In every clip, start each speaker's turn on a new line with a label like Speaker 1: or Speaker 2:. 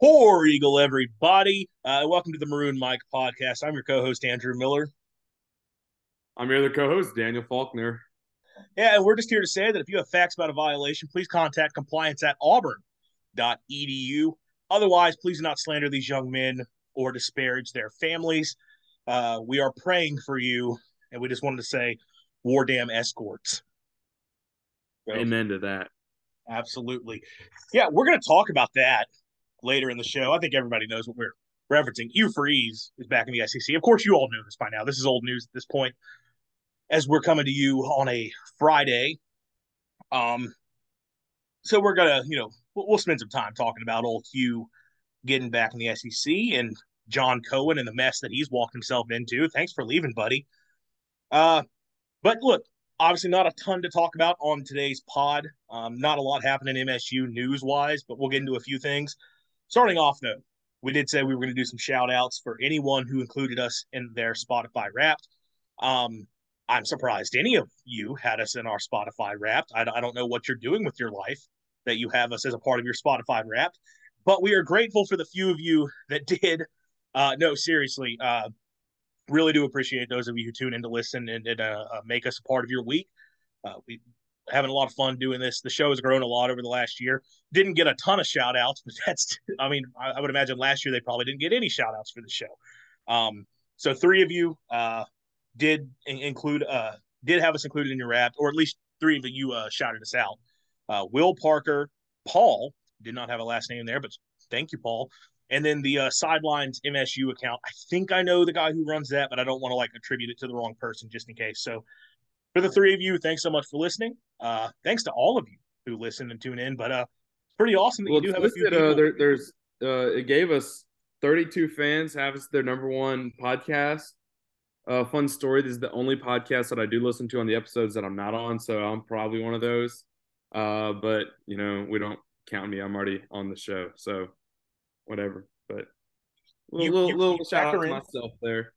Speaker 1: War Eagle, everybody. Uh, welcome to the Maroon Mike podcast. I'm your co host, Andrew Miller.
Speaker 2: I'm your other co host, Daniel Faulkner.
Speaker 1: Yeah, and we're just here to say that if you have facts about a violation, please contact compliance at auburn.edu. Otherwise, please do not slander these young men or disparage their families. Uh, we are praying for you, and we just wanted to say, war damn escorts.
Speaker 2: So, Amen to that.
Speaker 1: Absolutely. Yeah, we're going to talk about that later in the show. I think everybody knows what we're referencing. Hugh Freeze is back in the SEC. Of course, you all know this by now. This is old news at this point. As we're coming to you on a Friday, um, so we're gonna, you know, we'll, we'll spend some time talking about old Hugh getting back in the SEC and John Cohen and the mess that he's walked himself into. Thanks for leaving, buddy. Uh, but look, obviously not a ton to talk about on today's pod. Um, not a lot happening MSU news wise, but we'll get into a few things. Starting off, though, we did say we were going to do some shout outs for anyone who included us in their Spotify Wrapped. Um, I'm surprised any of you had us in our Spotify Wrapped. I, I don't know what you're doing with your life that you have us as a part of your Spotify Wrapped, but we are grateful for the few of you that did. Uh, no, seriously, uh, really do appreciate those of you who tune in to listen and, and uh, uh make us a part of your week. Uh, we having a lot of fun doing this. The show has grown a lot over the last year. Didn't get a ton of shout outs, but that's, I mean, I, I would imagine last year they probably didn't get any shout outs for the show. Um, so three of you uh, did include, uh, did have us included in your app, or at least three of you uh, shouted us out. Uh, Will Parker, Paul, did not have a last name there, but thank you, Paul. And then the uh, sidelines MSU account. I think I know the guy who runs that, but I don't want to like attribute it to the wrong person just in case. So for the three of you, thanks so much for listening. Uh, thanks to all of you who listen and tune in. But uh, it's pretty awesome that well, you do have a few.
Speaker 2: Uh, there, there's uh, it gave us 32 fans have us their number one podcast. Uh, fun story. This is the only podcast that I do listen to on the episodes that I'm not on, so I'm probably one of those. Uh, but you know, we don't count me. I'm already on the show, so whatever. But little, you, little, you, little shout out to myself there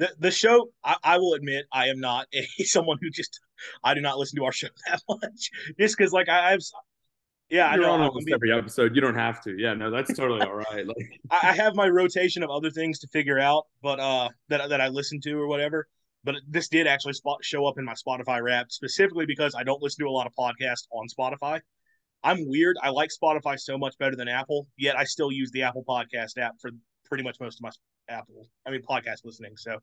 Speaker 1: the, the show I, I, will admit i am not a someone who just i do not listen to our show that much. Just because like I, have yeah
Speaker 2: you're
Speaker 1: I know,
Speaker 2: on almost every episode. You don't have to. Yeah no that's totally all right. Like
Speaker 1: I, have my rotation of other things to figure out but uh that, that i listen to or whatever. But this did actually spot, show up in my spotify Wrapped specifically because i don't listen to a lot of podcasts on spotify. I'm weird. I like spotify so much better than apple yet i still use the apple podcast app for pretty much most of my Apple, I mean, podcast listening. So,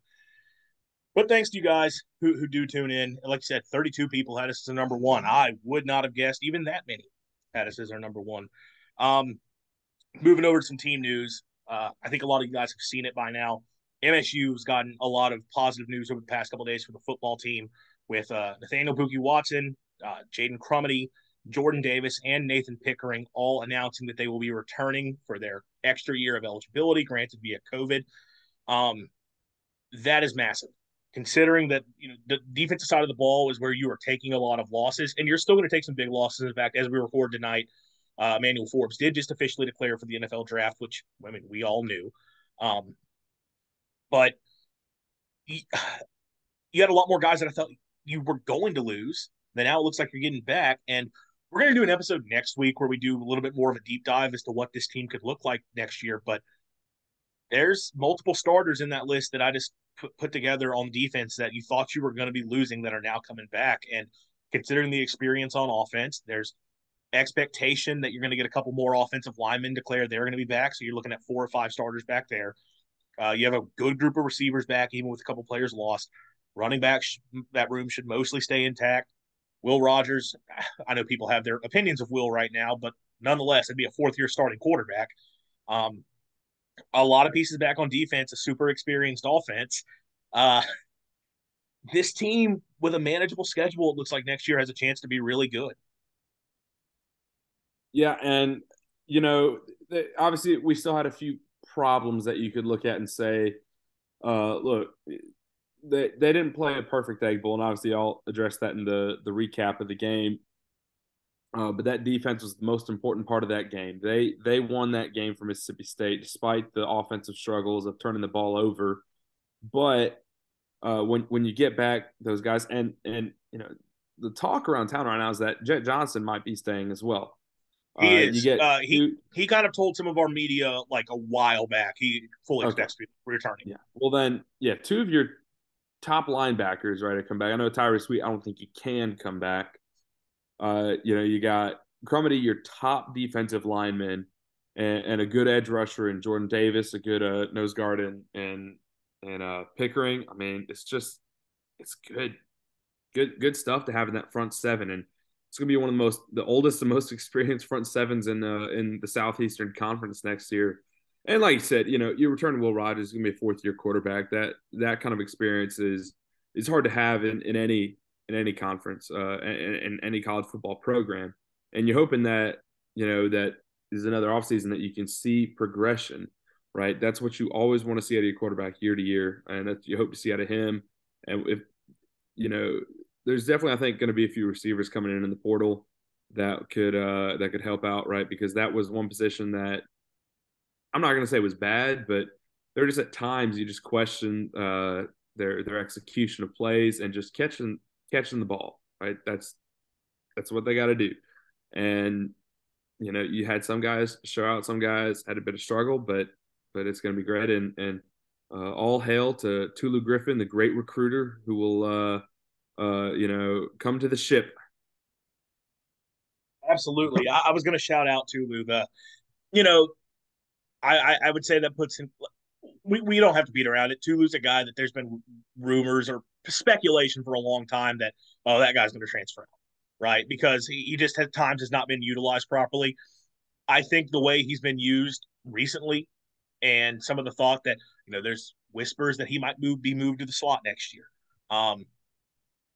Speaker 1: but thanks to you guys who, who do tune in. Like I said, 32 people had us as a number one. I would not have guessed even that many had us as our number one. Um, moving over to some team news. Uh, I think a lot of you guys have seen it by now. MSU has gotten a lot of positive news over the past couple days for the football team with uh, Nathaniel Bookie Watson, uh, Jaden Crumedy, Jordan Davis, and Nathan Pickering all announcing that they will be returning for their extra year of eligibility, granted via COVID. Um, that is massive, considering that you know the defensive side of the ball is where you are taking a lot of losses, and you're still going to take some big losses. In fact, as we record tonight, uh, Emmanuel Forbes did just officially declare for the NFL draft, which I mean we all knew. Um, but you, you had a lot more guys that I thought you were going to lose. Then now it looks like you're getting back, and we're going to do an episode next week where we do a little bit more of a deep dive as to what this team could look like next year. But there's multiple starters in that list that I just put, put together on defense that you thought you were going to be losing that are now coming back. And considering the experience on offense, there's expectation that you're going to get a couple more offensive linemen declared they're going to be back. So you're looking at four or five starters back there. Uh, you have a good group of receivers back, even with a couple players lost. Running back, that room should mostly stay intact. Will Rogers, I know people have their opinions of Will right now, but nonetheless, it'd be a fourth year starting quarterback. Um, a lot of pieces back on defense, a super experienced offense. Uh, this team with a manageable schedule, it looks like next year has a chance to be really good.
Speaker 2: Yeah, and you know, obviously, we still had a few problems that you could look at and say, uh, look, they they didn't play a perfect egg bowl, and obviously I'll address that in the the recap of the game. Uh, but that defense was the most important part of that game. They they won that game for Mississippi State despite the offensive struggles of turning the ball over. But uh, when when you get back those guys and and you know the talk around town right now is that Jett Johnson might be staying as well.
Speaker 1: He uh, is. Uh, he he kind of told some of our media like a while back he fully okay. expects to be returning.
Speaker 2: Yeah. Well, then, yeah, two of your top linebackers, right, to come back. I know Tyrus Wheat. I don't think he can come back. Uh, you know, you got Crumedy, your top defensive lineman, and, and, a good edge rusher, and Jordan Davis, a good uh, nose guard, and and and uh, Pickering. I mean, it's just it's good, good good stuff to have in that front seven and it's to be one of the most, the oldest and most experienced front sevens in uh, in the Southeastern Conference next year. And like you said, you know, you return Will Rogers going to be a fourth year quarterback. That that kind of experience is is hard to have in, in any in any conference, uh, in, in any college football program. And you're hoping that you know that is another offseason that you can see progression, right? That's what you always want to see out of your quarterback year to year, and that you hope to see out of him. And if you know there's definitely I think going to be a few receivers coming in in the portal that could uh, that could help out, right? Because that was one position that I'm not going to say it was bad, but they're just at times you just question uh, their their execution of plays and just catching catching the ball, right? That's that's what they got to do, and you know you had some guys show out, some guys had a bit of struggle, but but it's going to be great, and and uh, all hail to Tulu Griffin, the great recruiter who will. Uh, uh, you know, come to the ship.
Speaker 1: Absolutely. I, I was going to shout out to Lou. The, you know, I, I, would say that puts him. We, we don't have to beat around it. Tulu's a guy that there's been rumors or speculation for a long time that oh that guy's going to transfer right? Because he, he just at times has not been utilized properly. I think the way he's been used recently, and some of the thought that you know there's whispers that he might move be moved to the slot next year. Um,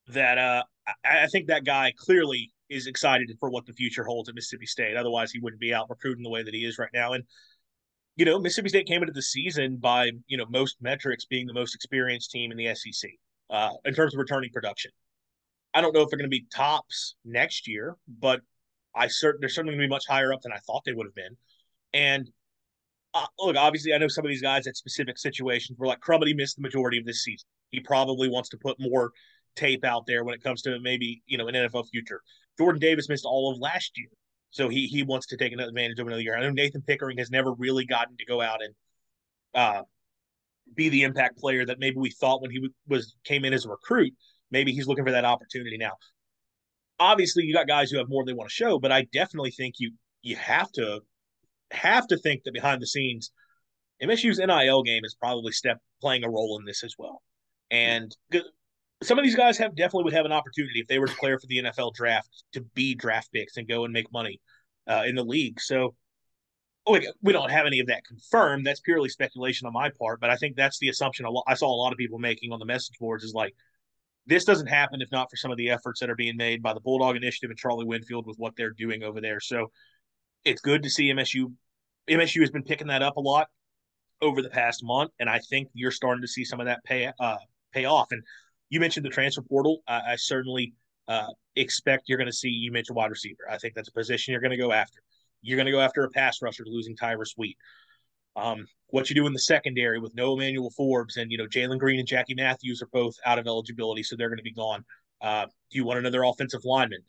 Speaker 1: that uh, I, I think that guy clearly is excited for what the future holds at Mississippi State. Otherwise, he wouldn't be out recruiting the way that he is right now. And you know, Mississippi State came into the season by you know most metrics being the most experienced team in the SEC uh, in terms of returning production. I don't know if they're going to be tops next year, but I certain they're certainly going to be much higher up than I thought they would have been. And uh, look, obviously, I know some of these guys at specific situations were like Crumedy missed the majority of this season. He probably wants to put more tape out there when it comes to maybe you know an NFL future. Jordan Davis missed all of last year, so he he wants to take advantage of another year. I know Nathan Pickering has never really gotten to go out and uh, be the impact player that maybe we thought when he was came in as a recruit. Maybe he's looking for that opportunity now. Obviously, you got guys who have more they want to show, but I definitely think you you have to have to think that behind the scenes, MSU's NIL game is probably step playing a role in this as well. And some of these guys have definitely would have an opportunity if they were to declare for the NFL draft to be draft picks and go and make money uh, in the league. So, oh, we don't have any of that confirmed. That's purely speculation on my part, but I think that's the assumption I saw a lot of people making on the message boards is like, this doesn't happen if not for some of the efforts that are being made by the Bulldog Initiative and Charlie Winfield with what they're doing over there. So, it's good to see MSU. MSU has been picking that up a lot over the past month, and I think you're starting to see some of that pay uh, pay off. And you mentioned the transfer portal. I, I certainly uh, expect you're going to see you mentioned wide receiver. I think that's a position you're going to go after. You're going to go after a pass rusher losing Tyrus Wheat. Um, what you do in the secondary with no Emmanuel Forbes and you know Jalen Green and Jackie Matthews are both out of eligibility, so they're going to be gone. Uh, do you want another offensive lineman?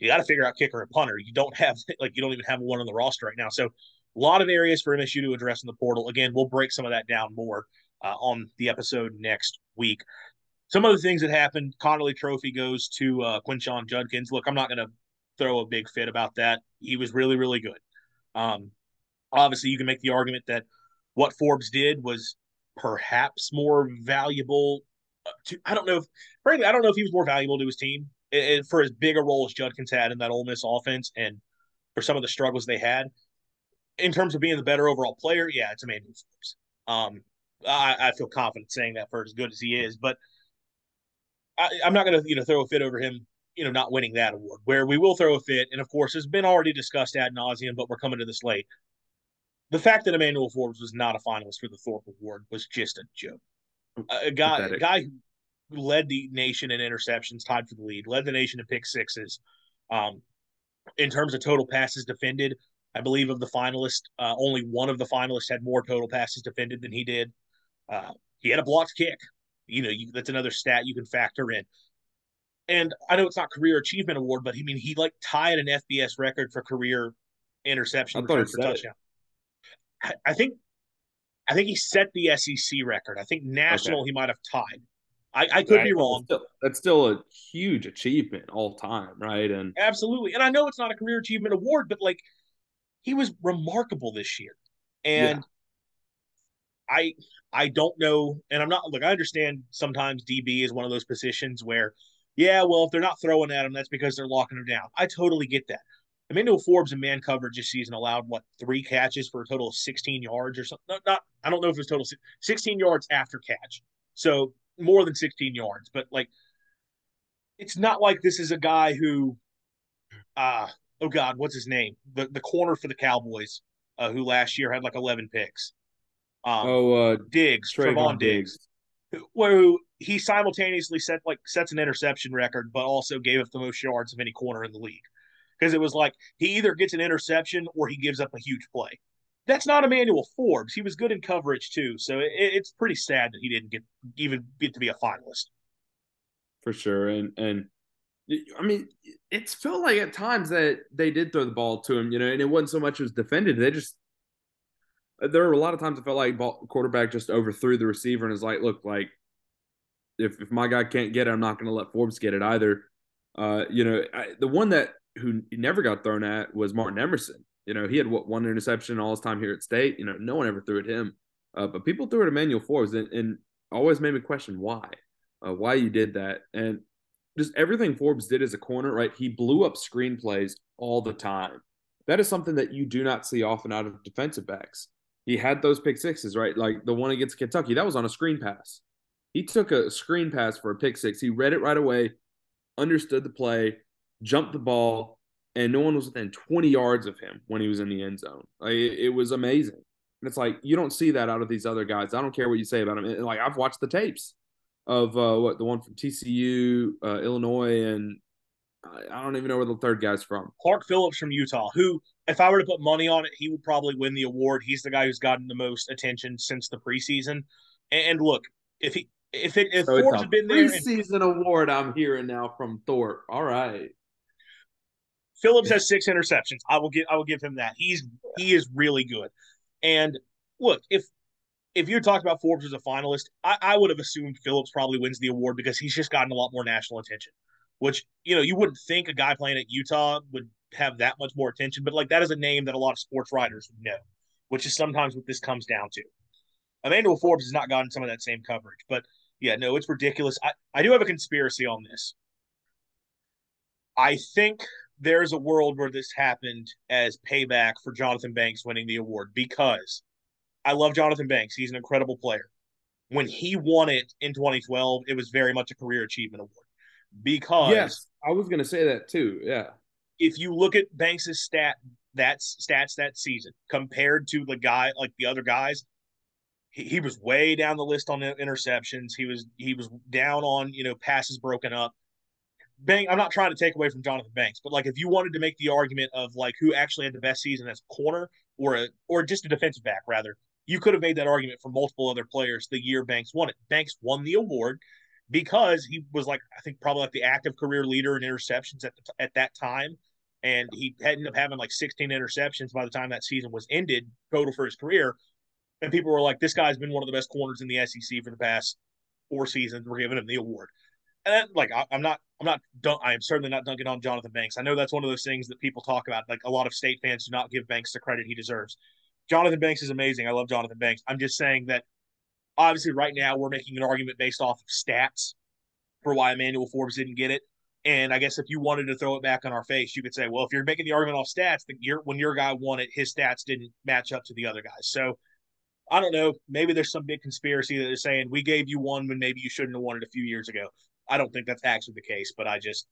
Speaker 1: You got to figure out kicker and punter. You don't have like you don't even have one on the roster right now. So a lot of areas for MSU to address in the portal. Again, we'll break some of that down more uh, on the episode next week some of the things that happened, Conerly Trophy goes to uh, Quinshon Judkins. Look, I'm not going to throw a big fit about that. He was really, really good. Um, obviously, you can make the argument that what Forbes did was perhaps more valuable. Uh, to, I don't know if, frankly, I don't know if he was more valuable to his team it, for as big a role as Judkins had in that Ole Miss offense and for some of the struggles they had. In terms of being the better overall player, yeah, it's Emmanuel Forbes. Um, I, I feel confident saying that for as good as he is, but – I, am not going to you know throw a fit over him you know not winning that award. Where we will throw a fit, and of course has been already discussed ad nauseum, but we're coming to this late. The fact that Emmanuel Forbes was not a finalist for the Thorpe Award was just a joke. A, a guy, a guy who led the nation in interceptions, tied for the lead, led the nation in pick sixes. Um, in terms of total passes defended, I believe of the finalists, uh, only one of the finalists had more total passes defended than he did. Uh, he had a blocked kick. You know, you, that's another stat you can factor in. And I know it's not career achievement award, but I mean he like tied an FBS record for career interception for touchdown. I, I think I think he set the SEC record. I think national okay. he might have tied. I, I could right. be wrong.
Speaker 2: That's still, that's still, a huge achievement all time, right? And
Speaker 1: absolutely. And I know it's not a career achievement award, but like he was remarkable this year. And yeah. I I don't know, and I'm not look, I understand sometimes DB is one of those positions where, yeah, well, if they're not throwing at him, that's because they're locking him down. I totally get that. Emmanuel Forbes in man coverage this season allowed what three catches for a total of 16 yards or something. Not, not I don't know if it was total 16 yards after catch. So more than 16 yards, but like it's not like this is a guy who uh oh god, what's his name? The the corner for the Cowboys, uh, who last year had like 11 picks.
Speaker 2: Um, oh, uh,
Speaker 1: Diggs, Trevon Diggs, where he simultaneously set like sets an interception record, but also gave up the most yards of any corner in the league. Because it was like he either gets an interception or he gives up a huge play. That's not Emmanuel Forbes. He was good in coverage too, so it, it's pretty sad that he didn't get even get to be a finalist.
Speaker 2: For sure, and and I mean, it's felt like at times that they did throw the ball to him, you know, and it wasn't so much as defended. They just there were a lot of times I felt like ball, quarterback just overthrew the receiver and is like, look, like if if my guy can't get it, I'm not going to let Forbes get it either. Uh, you know, I, the one that who never got thrown at was Martin Emerson. You know, he had what one interception all his time here at State. You know, no one ever threw at him, uh, but people threw at Emmanuel Forbes, and, and always made me question why, uh, why you did that, and just everything Forbes did as a corner. Right, he blew up screenplays all the time. That is something that you do not see often out of defensive backs. He had those pick sixes, right? Like the one against Kentucky, that was on a screen pass. He took a screen pass for a pick six. He read it right away, understood the play, jumped the ball, and no one was within 20 yards of him when he was in the end zone. Like, it, it, was amazing. And it's like you don't see that out of these other guys. I don't care what you say about him. like I've watched the tapes of uh, what the one from TCU, uh, Illinois, and I don't even know where the third guy's from.
Speaker 1: Clark Phillips from Utah, who, if I were to put money on it, he would probably win the award. He's the guy who's gotten the most attention since the preseason. And, look, if he if it if so Forbes had been there,
Speaker 2: preseason award I'm hearing now from Thorpe. All right.
Speaker 1: Phillips has six interceptions. I will give I will give him that. He's he is really good. And look, if if you're talking about Forbes as a finalist, I, I would have assumed Phillips probably wins the award because he's just gotten a lot more national attention. Which you know you wouldn't think a guy playing at Utah would have that much more attention, but like that is a name that a lot of sports writers know, which is sometimes what this comes down to. Emmanuel Forbes has not gotten some of that same coverage, but yeah, no, it's ridiculous. I, I do have a conspiracy on this. I think there's a world where this happened as payback for Jonathan Banks winning the award because I love Jonathan Banks. He's an incredible player. When he won it in 2012, it was very much a career achievement award because
Speaker 2: yes, I was going to say that too. Yeah,
Speaker 1: if you look at Banks's stat that's stats that season compared to the guy like the other guys, he, he was way down the list on interceptions. He was he was down on you know passes broken up. Bank, I'm not trying to take away from Jonathan Banks, but like if you wanted to make the argument of like who actually had the best season as a corner or a or just a defensive back rather, you could have made that argument for multiple other players the year Banks won it. Banks won the award because he was like I think probably like the active career leader in interceptions at the, at that time, and he ended up having like 16 interceptions by the time that season was ended total for his career. And people were like, "This guy's been one of the best corners in the SEC for the past four seasons. We're giving him the award." And like I, am not, I'm not, I am certainly not dunking on Jonathan Banks. I know that's one of those things that people talk about. Like a lot of state fans do not give Banks the credit he deserves. Jonathan Banks is amazing. I love Jonathan Banks. I'm just saying that obviously right now we're making an argument based off of stats for why Emmanuel Forbes didn't get it. And I guess if you wanted to throw it back on our face, you could say, well, if you're making the argument off stats, that your when your guy won it, his stats didn't match up to the other guys. So I don't know. Maybe there's some big conspiracy that is saying we gave you one when maybe you shouldn't have won it a few years ago. I don't think that's actually the case, but I just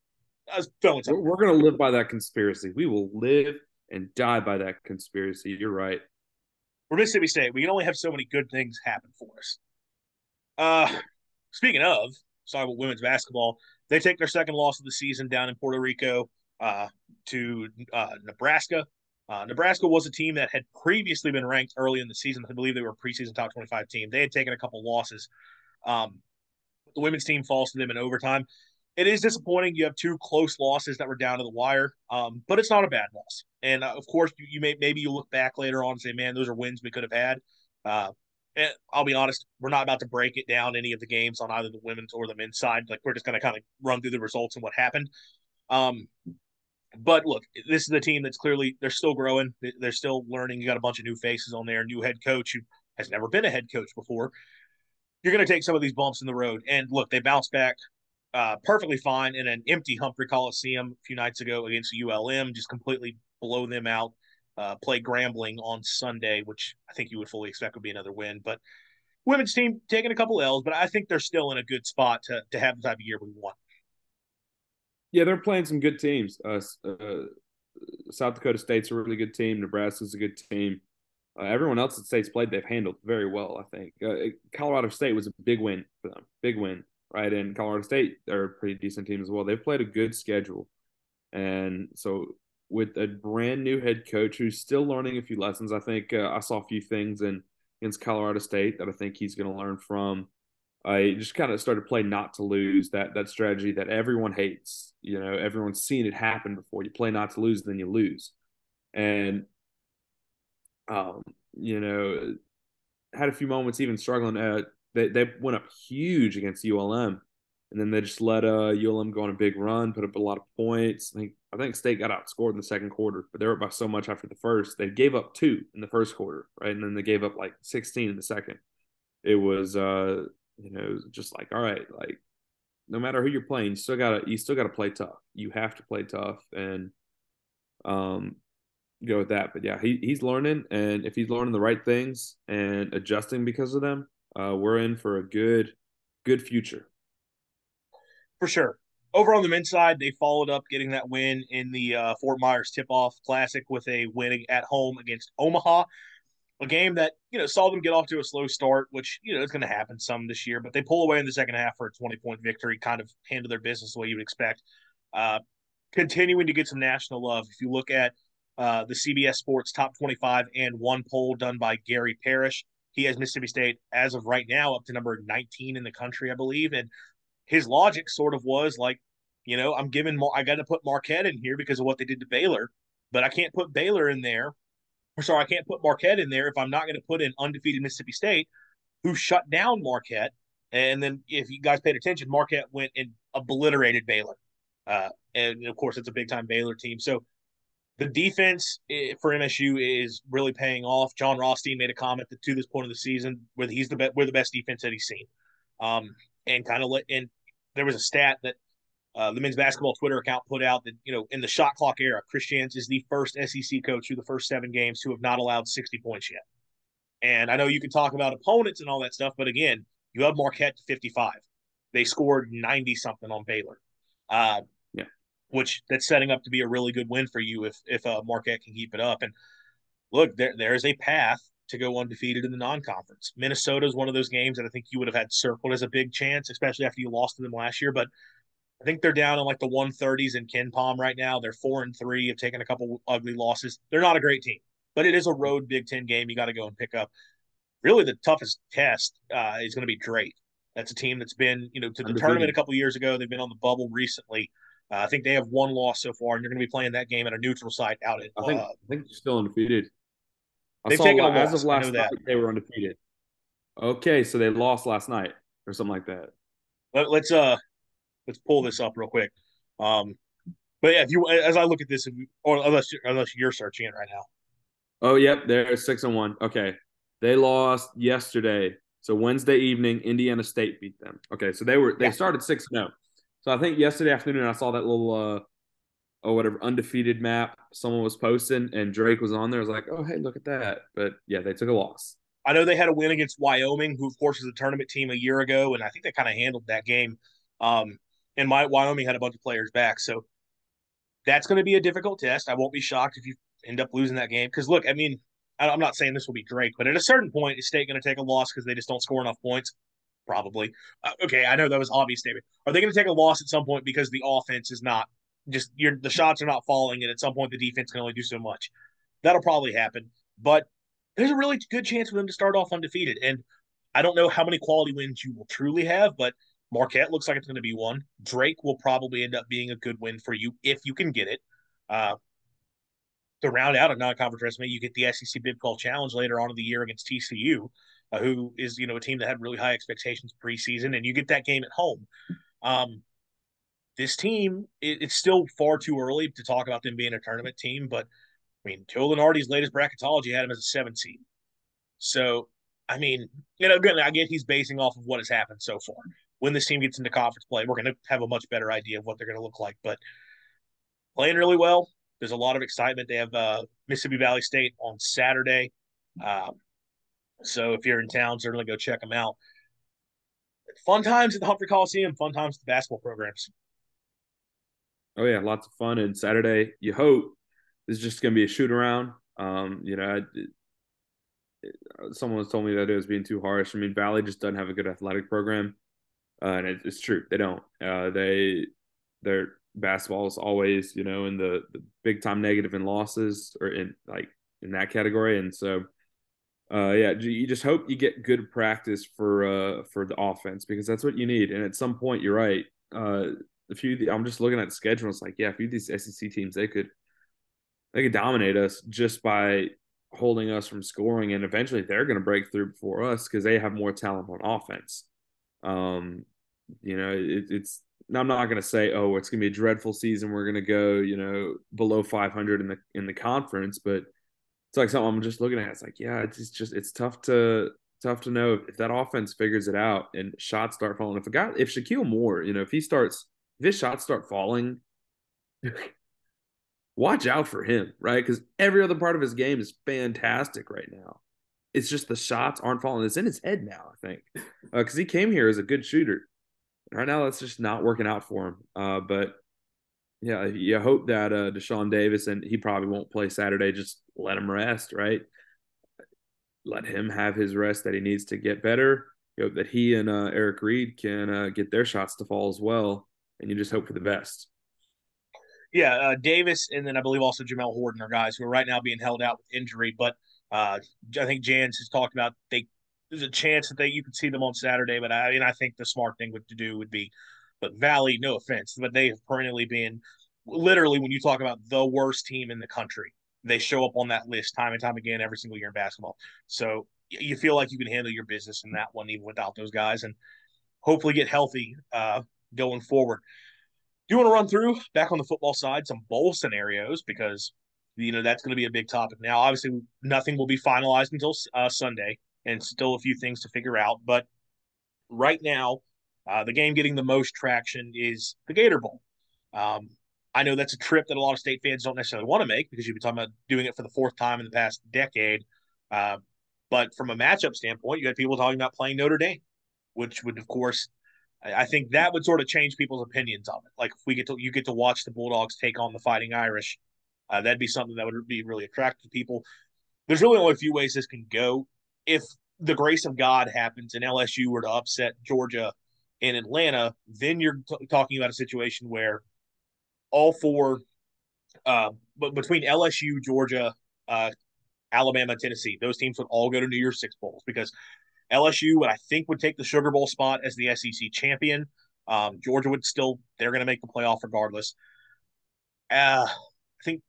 Speaker 1: I was feeling
Speaker 2: something. We're, we're going to live by that conspiracy. We will live and die by that conspiracy. You're right.
Speaker 1: We're Mississippi State. We can only have so many good things happen for us. Uh, speaking of, sorry about women's basketball. They take their second loss of the season down in Puerto Rico uh, to uh, Nebraska. Uh, Nebraska was a team that had previously been ranked early in the season. I believe they were a preseason top 25 team. They had taken a couple losses. Um, the women's team falls to them in overtime. It is disappointing. You have two close losses that were down to the wire, um, but it's not a bad loss. And uh, of course, you, you, may maybe you look back later on and say, "Man, those are wins we could have had." Uh, I'll be honest, we're not about to break it down any of the games on either the women's or the men's side. Like we're just going to kind of run through the results and what happened. Um, but look, this is a team that's clearly they're still growing. They're still learning. You got a bunch of new faces on there, new head coach who has never been a head coach before. You're going to take some of these bumps in the road. And look, they bounced back uh, perfectly fine in an empty Humphrey Coliseum a few nights ago against the ULM, just completely blow them out. Uh, play Grambling on Sunday, which I think you would fully expect would be another win. But women's team taking a couple L's, but I think they're still in a good spot to to have the type of year we want.
Speaker 2: Yeah, they're playing some good teams. Uh, uh, South Dakota State's a really good team. Nebraska's a good team. Uh, everyone else that state's played, they've handled very well. I think uh, Colorado State was a big win for them, big win, right? And Colorado State, they're a pretty decent team as well. They've played a good schedule, and so with a brand new head coach who's still learning a few lessons, I think uh, I saw a few things in against Colorado State that I think he's going to learn from. I just kind of started playing not to lose that that strategy that everyone hates. You know, everyone's seen it happen before. You play not to lose, then you lose, and um, you know, had a few moments even struggling. Uh, they they went up huge against ULM, and then they just let uh, ULM go on a big run, put up a lot of points. I think I think State got outscored in the second quarter, but they were up by so much after the first. They gave up two in the first quarter, right, and then they gave up like 16 in the second. It was uh, you know, just like all right, like no matter who you're playing, you still gotta you still gotta play tough. You have to play tough, and um, go with that. But yeah, he, he's learning, and if he's learning the right things and adjusting because of them, uh, we're in for a good, good future.
Speaker 1: For sure. Over on the men's side, they followed up getting that win in the uh, Fort Myers Tip-Off Classic with a win at home against Omaha. A game that you know saw them get off to a slow start, which you know is going to happen some this year. But they pull away in the second half for a twenty-point victory, kind of handle their business the way you would expect. Uh, continuing to get some national love. If you look at uh, the CBS Sports Top 25 and one poll done by Gary Parrish. He has Mississippi State as of right now up to number 19 in the country, I believe. And his logic sort of was like, you know, I'm giving more, I got to put Marquette in here because of what they did to Baylor, but I can't put Baylor in there. Or sorry, I can't put Marquette in there if I'm not going to put in undefeated Mississippi State, who shut down Marquette. And then, if you guys paid attention, Marquette went and obliterated Baylor. Uh, and of course, it's a big time Baylor team. So the defense eh, for MSU is really paying off. Jon Rothstein made a comment that to this point of the season where he's the best, we're the best defense that he's seen. Um, and kind of let, and there was a stat that uh, the men's basketball Twitter account put out that, you know, in the shot clock era, Chris Jans is the first SEC coach through the first seven games to have not allowed 60 points yet. And I know you can talk about opponents and all that stuff, but again, you have Marquette to 55. They scored 90 something on Baylor. Uh, which that's setting up to be a really good win for you if if uh, Marquette can keep it up. And look, there there's a path to go undefeated in the non-conference. Minnesota is one of those games that I think you would have had circled as a big chance, especially after you lost to them last year. But I think they're down in like the 130s in KenPom right now. They're four and three, have taken a couple ugly losses. They're not a great team, but it is a road Big Ten game. You got to go and pick up. Really, the toughest test uh, is going to be Drake. That's a team that's been, you know, to the Undefeated. tournament a couple years ago. They've been on the bubble recently. Uh, I think they have one loss so far, and you're going to be playing that game at a neutral site out at.
Speaker 2: I think
Speaker 1: uh,
Speaker 2: I think they're still undefeated. I they've saw taken a loss. as of last night they were undefeated. Okay, so they lost last night or something like that.
Speaker 1: Let, us uh let's pull this up real quick. Um, but yeah, if you as I look at this, or unless unless you're searching it right now.
Speaker 2: Oh, yep, they're six and one. Okay, they lost yesterday. So Wednesday evening, Indiana State beat them. Okay, so they were they yeah. started six zero. Oh. So I think yesterday afternoon I saw that little uh or whatever undefeated map someone was posting and Drake was on there. I was like, oh hey, look at that. But yeah, they took a loss.
Speaker 1: I know they had a win against Wyoming, who of course was a tournament team a year ago, and I think they kind of handled that game. Um, and my Wyoming had a bunch of players back, so that's going to be a difficult test. I won't be shocked if you end up losing that game because look, I mean, I'm not saying this will be Drake, but at a certain point, is State going to take a loss because they just don't score enough points? Probably. Uh, okay, I know that was obvious statement. Are they going to take a loss at some point because the offense is not just your the shots are not falling, and at some point the defense can only do so much? That'll probably happen, but there's a really good chance for them to start off undefeated. And I don't know how many quality wins you will truly have, but Marquette looks like it's going to be one. Drake will probably end up being a good win for you if you can get it. Uh, to round out a non-conference resume, you get the SEC Big 12 Challenge later on in the year against TCU, who is you know a team that had really high expectations preseason, and you get that game at home. Um, this team, it, it's still far too early to talk about them being a tournament team, but I mean, Joe Lunardi's latest bracketology had him as a seven seed. So, I mean, you know, again, I get he's basing off of what has happened so far. When this team gets into conference play, we're going to have a much better idea of what they're going to look like. But playing really well, there's a lot of excitement. They have uh, Mississippi Valley State on Saturday. Um, so if you're in town, certainly go check them out. Fun times at the Humphrey Coliseum, fun times at the basketball programs.
Speaker 2: Oh yeah, lots of fun. And Saturday, you hope is just going to be a shoot around. Um, you know, it, it, someone was told me that it was being too harsh. I mean, Valley just doesn't have a good athletic program, uh, and it, it's true they don't. Uh, they their basketball is always you know in the, the big time negative in losses or in like in that category, and so. Uh, yeah, you just hope you get good practice for uh, for the offense because that's what you need. And at some point, you're right. Uh, a few, I'm just looking at the schedule. It's like, yeah, a few of these SEC teams, they could they could dominate us just by holding us from scoring, and eventually they're going to break through before us because they have more talent on offense. Um, you know, it, it's. I'm not going to say, oh, it's going to be a dreadful season. We're going to go, you know, below 500 in the in the conference, but it's like something I'm just looking at. It's like, yeah, it's just it's tough to tough to know if that offense figures it out and shots start falling. If a guy, if Shakeel Moore, you know, if he starts, if his shots start falling, watch out for him, right? Because every other part of his game is fantastic right now. It's just the shots aren't falling. It's in his head now, I think, because uh, he came here as a good shooter. Right now, that's just not working out for him. Uh, but yeah, you hope that uh, Dashawn Davis and he probably won't play Saturday. Just let him rest, right? Let him have his rest that he needs to get better. You hope that he and uh, Eric Reed can uh, get their shots to fall as well, and you just hope for the best.
Speaker 1: Yeah, uh, Davis and then I believe also Jamel Horton are guys who are right now being held out with injury. But uh, I think Jans has talked about they there's a chance that they you could see them on Saturday. But I mean I think the smart thing to do would be, but Valley, no offense, but they have perennially been literally when you talk about the worst team in the country, they show up on that list time and time again every single year in basketball. So you feel like you can handle your business in that one even without those guys and hopefully get healthy uh, going forward Do you want to run through back on the football side some bowl scenarios because you know that's going to be a big topic now. Obviously, nothing will be finalized until uh, Sunday, and still a few things to figure out. But right now, uh, the game getting the most traction is the Gator Bowl. Um, I know that's a trip that a lot of state fans don't necessarily want to make because you've been talking about doing it for the fourth time in the past decade. Uh, but from a matchup standpoint, you had people talking about playing Notre Dame, which would, of course, I think that would sort of change people's opinions of it. Like if we get to you get to watch the Bulldogs take on the Fighting Irish, uh, that'd be something that would be really attractive to people. There's really only a few ways this can go. If the grace of God happens and LSU were to upset Georgia in Atlanta, then you're t- talking about a situation where all four, uh, but between LSU, Georgia, uh, Alabama, Tennessee, those teams would all go to New Year's Six bowls because LSU, I think, would take the Sugar Bowl spot as the SEC champion. Um, Georgia would still, they're going to make the playoff regardless. Uh, I think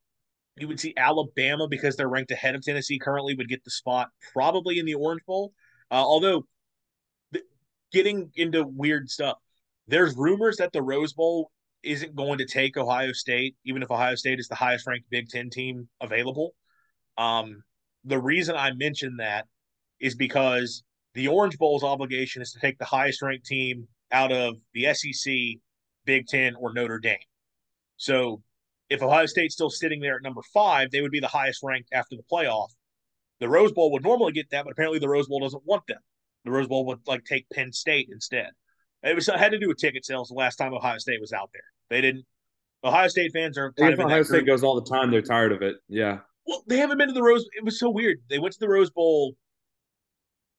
Speaker 1: you would see Alabama because they're ranked ahead of Tennessee currently would get the spot probably in the Orange Bowl. Uh, although th- getting into weird stuff, there's rumors that the Rose Bowl isn't going to take Ohio State, even if Ohio State is the highest ranked Big Ten team available. Um, the reason I mention that is because the Orange Bowl's obligation is to take the highest ranked team out of the SEC, Big Ten, or Notre Dame. So if Ohio State's still sitting there at number five, they would be the highest ranked after the playoff. The Rose Bowl would normally get that, but apparently the Rose Bowl doesn't want them. The Rose Bowl would like take Penn State instead. It was it had to do with ticket sales the last time Ohio State was out there. They didn't. Ohio State fans are kind
Speaker 2: of Ohio State group. goes all the time. They're tired of it. Yeah.
Speaker 1: Well, they haven't been to the Rose. It was so weird. They went to the Rose Bowl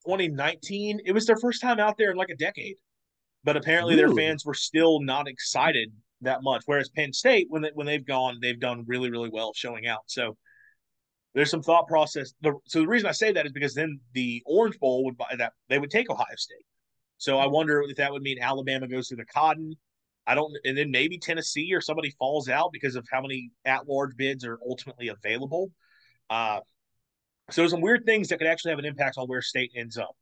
Speaker 1: 2019. It was their first time out there in like a decade, but apparently their fans were still not excited that much. Whereas Penn State, when they, when they've gone, they've done really really well showing out. So there's some thought process. So the reason I say that is because then the Orange Bowl would buy that they would take Ohio State. So I wonder if that would mean Alabama goes to the Cotton. I don't, and then maybe Tennessee or somebody falls out because of how many at-large bids are ultimately available. Uh, so some weird things that could actually have an impact on where state ends up.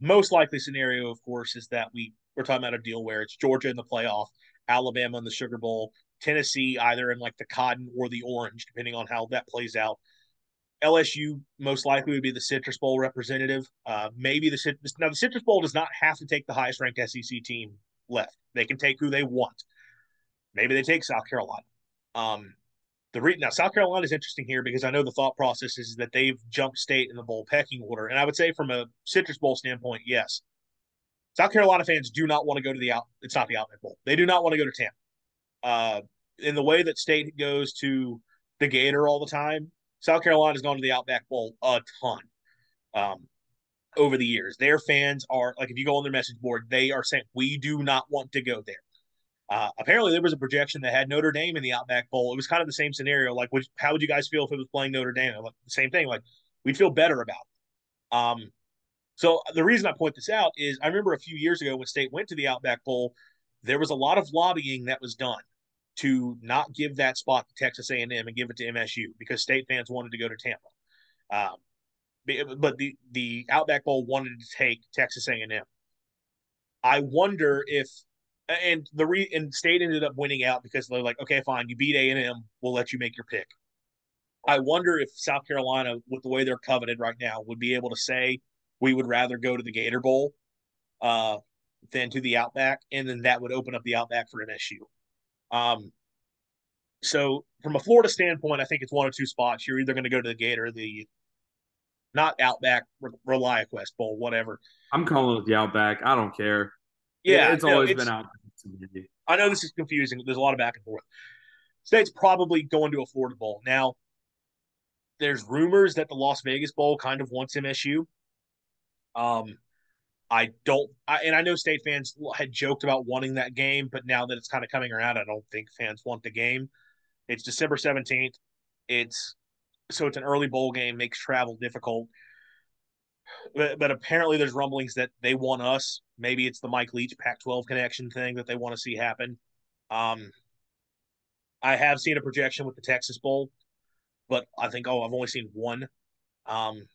Speaker 1: Most likely scenario, of course, is that we we're talking about a deal where it's Georgia in the playoff, Alabama in the Sugar Bowl, Tennessee either in like the Cotton or the Orange, depending on how that plays out. LSU most likely would be the Citrus Bowl representative. Uh, maybe the Citrus now the Citrus Bowl does not have to take the highest ranked SEC team left. They can take who they want. Maybe they take South Carolina. Um, the re- now South Carolina is interesting here because I know the thought process is that they've jumped state in the bowl pecking order, and I would say from a Citrus Bowl standpoint, yes. South Carolina fans do not want to go to the out. It's not the Outback Bowl. They do not want to go to Tampa. Uh, in the way that state goes to the Gator all the time, South Carolina's gone to the Outback Bowl a ton um, over the years. Their fans are like, if you go on their message board, they are saying we do not want to go there. Uh, apparently, there was a projection that had Notre Dame in the Outback Bowl. It was kind of the same scenario. Like, which, how would you guys feel if it was playing Notre Dame? Like, the same thing. Like, we'd feel better about it. Um, so the reason I point this out is I remember a few years ago when State went to the Outback Bowl, there was a lot of lobbying that was done to not give that spot to Texas A&M and give it to MSU because state fans wanted to go to Tampa. Um, but the the Outback Bowl wanted to take Texas A&M. I wonder if and the re and state ended up winning out because they're like, okay, fine, you beat A&M, we'll let you make your pick. I wonder if South Carolina, with the way they're coveted right now, would be able to say we would rather go to the Gator Bowl uh, than to the Outback, and then that would open up the Outback for MSU. Um, so from a Florida standpoint, I think it's one or two spots. You're either going to go to the Gator, the not Outback, ReliaQuest Bowl, whatever.
Speaker 2: I'm calling it the Outback. I don't care.
Speaker 1: Yeah,
Speaker 2: it's always it's, been out.
Speaker 1: I know this is confusing. There's a lot of back and forth. State's probably going to a Florida Bowl now. There's rumors that the Las Vegas Bowl kind of wants MSU. Um, I don't, I, and I know state fans had joked about wanting that game, but now that it's kind of coming around, I don't think fans want the game. It's December 17th. It's so it's an early bowl game, makes travel difficult. But, but apparently, there's rumblings that they want us. Maybe it's the Mike Leach Pac 12 connection thing that they want to see happen. Um, I have seen a projection with the Texas Bowl, but I think, oh, I've only seen one. Um,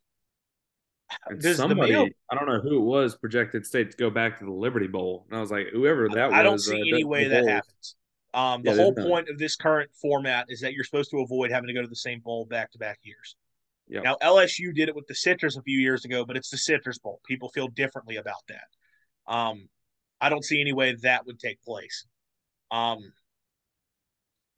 Speaker 2: somebody, I don't know who it was, projected state to go back to the Liberty Bowl, and I was like, whoever that
Speaker 1: I
Speaker 2: was.
Speaker 1: I don't see uh, any way that happens. Um, the yeah, whole point of this current format is that you're supposed to avoid having to go to the same bowl back to back years. Yep. Now LSU did it with the Citrus a few years ago, but it's the Citrus Bowl. People feel differently about that. Um, I don't see any way that would take place. Um,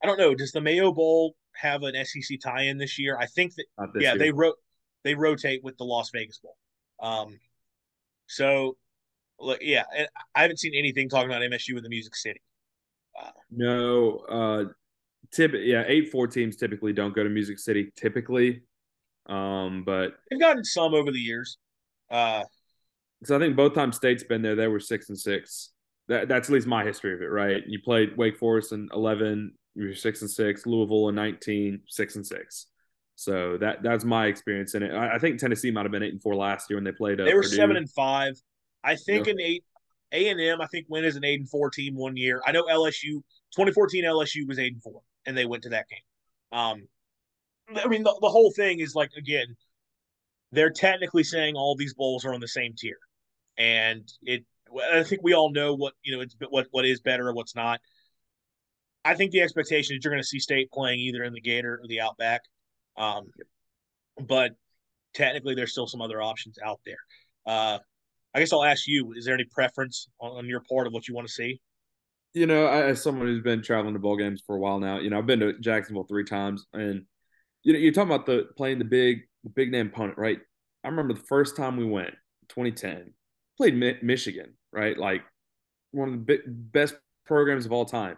Speaker 1: I don't know. Does the Mayo Bowl have an SEC tie-in this year? I think that yeah, year. they wrote they rotate with the Las Vegas Bowl. Um, so, look, yeah, I haven't seen anything talking about MSU in the Music City.
Speaker 2: Uh, no, uh, tip, yeah, eight four teams typically don't go to Music City typically, um, but
Speaker 1: they've gotten some over the years. Uh,
Speaker 2: so I think both times State's been there, they were six and six. That that's at least my history of it, right? You played Wake Forest in eleven, you were six and six. Louisville in 19, six and six. So that that's my experience in it. I, I think Tennessee might have been eight and four last year when they played.
Speaker 1: Uh, they were Purdue. seven and five. I think an eight A and M. I think went as an eight and four team one year. I know LSU 2014 LSU was eight and four, and they went to that game. Um, I mean the, the whole thing is like again, they're technically saying all these bowls are on the same tier, and it. I think we all know what you know. It's what what is better or what's not. I think the expectation is you're going to see State playing either in the Gator or the Outback. Um, but technically, there's still some other options out there. Uh, I guess I'll ask you: Is there any preference on, on your part of what you want to see?
Speaker 2: You know, as someone who's been traveling to bowl games for a while now, you know, I've been to Jacksonville three times, and you know, you're talking about the playing the big, the big name opponent, right? I remember the first time we went, 2010, played Mi- Michigan, right? Like one of the best programs of all time.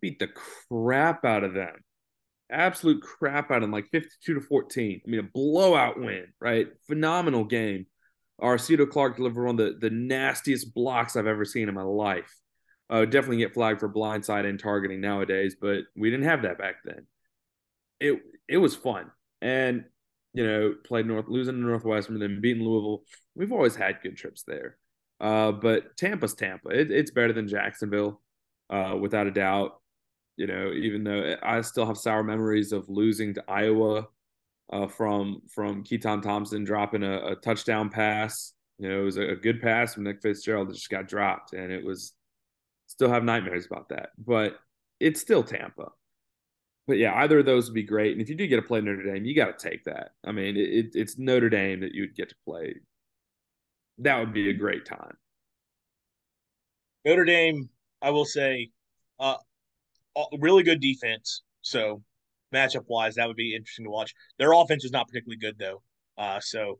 Speaker 2: Beat the crap out of them absolute crap out of them, like 52 to 14. I mean, a blowout win, right? Phenomenal game. Arceto Clark delivered one of the, the nastiest blocks I've ever seen in my life. Uh, definitely get flagged for blindside and targeting nowadays, but we didn't have that back then. It it was fun, and you know, played North, losing to Northwestern, then beating Louisville. We've always had good trips there. Uh, but Tampa's Tampa. It, it's better than Jacksonville, uh, without a doubt. You know, even though I still have sour memories of losing to Iowa uh, from from Keytaon Thompson dropping a, a, touchdown pass. You know, it was a, a good pass from Nick Fitzgerald that just got dropped, and it was still have nightmares about that. But it's still Tampa. But yeah, either of those would be great. And if you do get to play Notre Dame, you got to take that. I mean, it, it's Notre Dame that you would get to play. That would be a great time.
Speaker 1: Notre Dame, I will say, uh, really good defense. So matchup wise, that would be interesting to watch. Their offense is not particularly good though, uh, so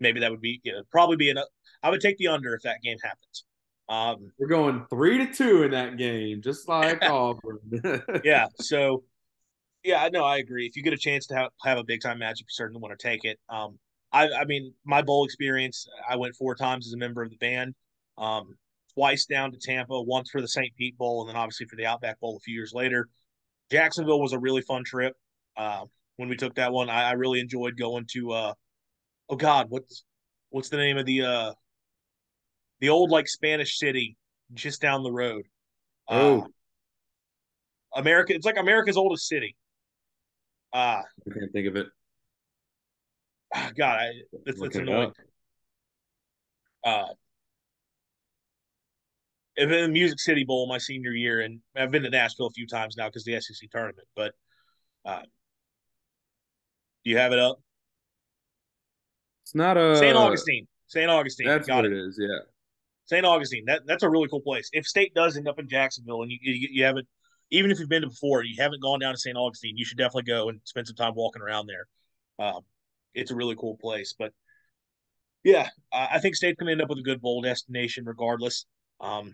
Speaker 1: maybe that would be you know, probably be enough. I would take the under if that game happens. Um,
Speaker 2: We're going three to two in that game, just like Auburn.
Speaker 1: yeah. So, yeah, I know I agree. If you get a chance to have, have a big time matchup, you certainly want to take it. Um, I, I mean, my bowl experience, I went four times as a member of the band. Um, twice down to Tampa, once for the St. Pete Bowl, and then obviously for the Outback Bowl a few years later. Jacksonville was a really fun trip. Uh, when we took that one, I, I really enjoyed going to. Uh, oh God, what's what's the name of the uh, the old like Spanish city just down the road?
Speaker 2: Oh,
Speaker 1: America. It's like America's oldest city. Uh
Speaker 2: I can't think of it.
Speaker 1: Ah, God, I, it's, it's annoying. It uh, I've been in the Music City Bowl my senior year, and I've been to Nashville a few times now because the SEC tournament. But uh, do you have it up?
Speaker 2: It's not a
Speaker 1: St. Augustine. St. Augustine.
Speaker 2: That's Got what it. it is. Yeah.
Speaker 1: St. Augustine. That that's a really cool place. If State does end up in Jacksonville, and you you, you haven't, even if you've been to before, you haven't gone down to St. Augustine, you should definitely go and spend some time walking around there. Um, it's a really cool place. But yeah, I think State's going to end up with a good bowl destination regardless. Um,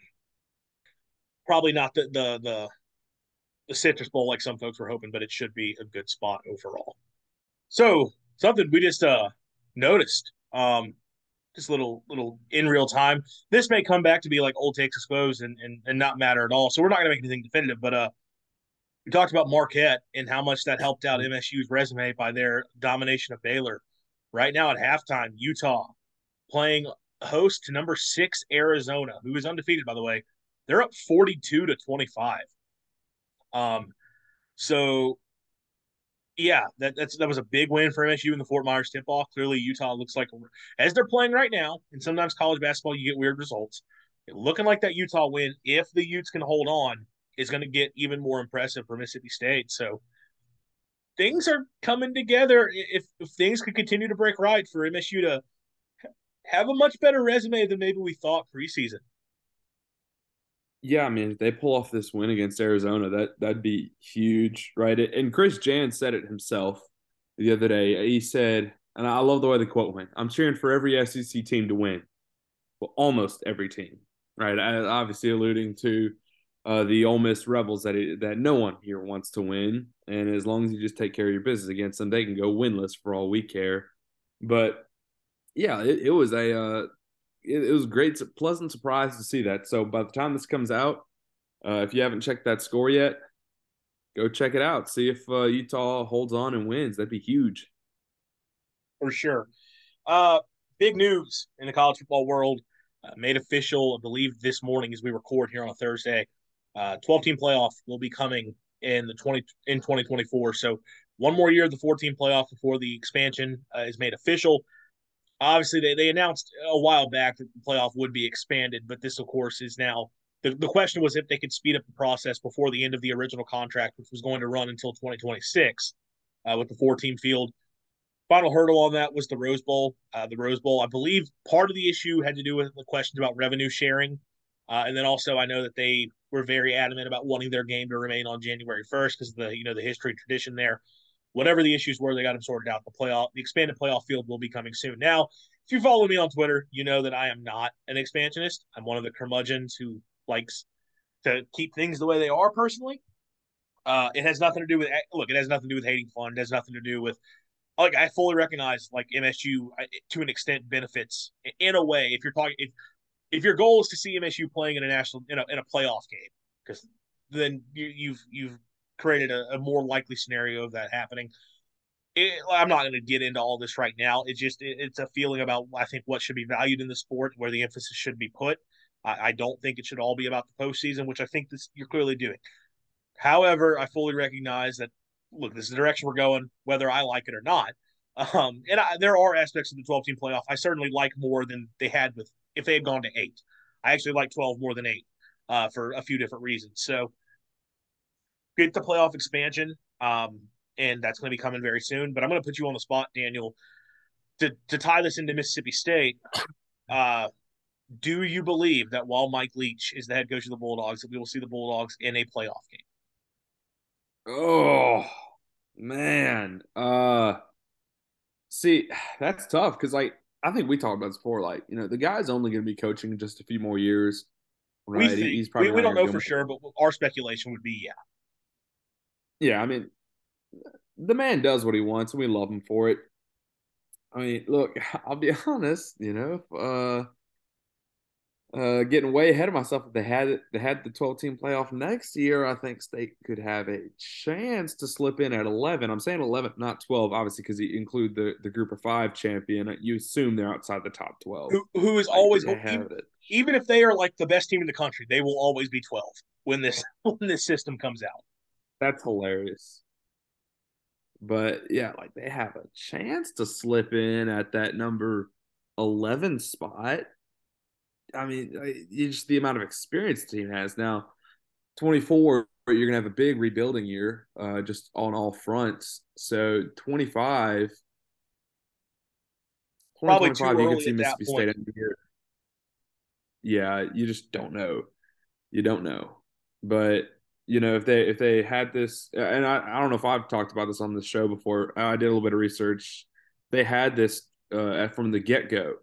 Speaker 1: probably not the the the the Citrus Bowl like some folks were hoping, but it should be a good spot overall. So something we just uh noticed, um, just a little little in real time. This may come back to be like old takes exposed and and, and not matter at all. So we're not gonna make anything definitive, but uh we talked about Marquette and how much that helped out MSU's resume by their domination of Baylor. Right now at halftime, Utah playing host to number six Arizona, who is undefeated by the way, they're up 42 to 25. Um, so yeah, that that's that was a big win for MSU in the Fort Myers tip off. Clearly, Utah looks like as they're playing right now, and sometimes college basketball you get weird results. Looking like that Utah win, if the Utes can hold on, is going to get even more impressive for Mississippi State. So things are coming together. If, if things could continue to break right for MSU to have a much better resume than maybe we thought preseason
Speaker 2: yeah, I mean, if they pull off this win against Arizona, that that'd be huge, right? And Chris Jans said it himself the other day. He said, and I love the way the quote went: "I'm cheering for every SEC team to win, well, almost every team, right?" Obviously, alluding to uh, the Ole Miss Rebels that it, that no one here wants to win, and as long as you just take care of your business against them, they can go winless for all we care. But yeah, it, it was a uh, it, it was great, pleasant surprise to see that. So by the time this comes out, uh, if you haven't checked that score yet, go check it out. See if uh, Utah holds on and wins. That'd be huge.
Speaker 1: For sure. Uh, big news in the college football world uh, made official, I believe, this morning as we record here on a Thursday. Uh, 12 team playoff will be coming in the 20 in 2024. So one more year of the 14 playoff before the expansion uh, is made official obviously they, they announced a while back that the playoff would be expanded, but this, of course, is now the, the question was if they could speed up the process before the end of the original contract, which was going to run until 2026 uh, with the four team field. Final hurdle on that was the Rose Bowl. Uh, the Rose Bowl, I believe, part of the issue had to do with the questions about revenue sharing, uh, and then also I know that they were very adamant about wanting their game to remain on January 1st because the you know the history tradition there whatever the issues were, they got them sorted out. The playoff, the expanded playoff field will be coming soon. Now, if you follow me on Twitter, you know that I am not an expansionist. I'm one of the curmudgeons who likes to keep things the way they are personally. Uh, it has nothing to do with look. It has nothing to do with hating fun. It has nothing to do with like I fully recognize like MSU to an extent benefits in a way. If you're talking if if your goal is to see MSU playing in a national in a in a playoff game, because then you, you've you've created a, a more likely scenario of that happening. it, I'm not going to get into all this right now. It's just it, it's a feeling about I think what should be valued in the sport, where the emphasis should be put. I, I don't think it should all be about the postseason, which I think this you're clearly doing. However, I fully recognize that look, this is the direction we're going, whether I like it or not. Um, and I, there are aspects of the 12 team playoff I certainly like more than they had with if they had gone to eight. I actually like 12 more than eight uh, for a few different reasons. So get the playoff expansion. Um, and that's going to be coming very soon. But I'm going to put you on the spot, Daniel, to to tie this into Mississippi State. Uh, do you believe that while Mike Leach is the head coach of the Bulldogs, that we will see the Bulldogs in a playoff game?
Speaker 2: Oh man, uh, see, that's tough because like I think we talked about this before. Like you know, the guy's only going to be coaching just a few more years.
Speaker 1: Right? We think, He's probably we, we don't know for sure, but our speculation would be yeah.
Speaker 2: Yeah, I mean, the man does what he wants, and we love him for it. I mean, look, I'll be honest. You know, uh, uh, getting way ahead of myself. If they had it, they had the twelve team playoff next year, I think State could have a chance to slip in at eleven. I'm saying eleven, not twelve, obviously, because you include the the group of five champion. You assume they're outside the top twelve.
Speaker 1: Who, who is always even, even if they are like the best team in the country, they will always be twelve when this when this system comes out.
Speaker 2: That's hilarious. But yeah, like they have a chance to slip in at that number 11 spot. I mean, just the amount of experience the team has now. 24, you're going to have a big rebuilding year uh, just on all fronts. So 25,
Speaker 1: probably too early you can see Mississippi State end the year.
Speaker 2: Yeah, you just don't know. You don't know. But you know, if they if they had this, and I, I don't know if I've talked about this on the show before. I did a little bit of research. They had this uh, from the get go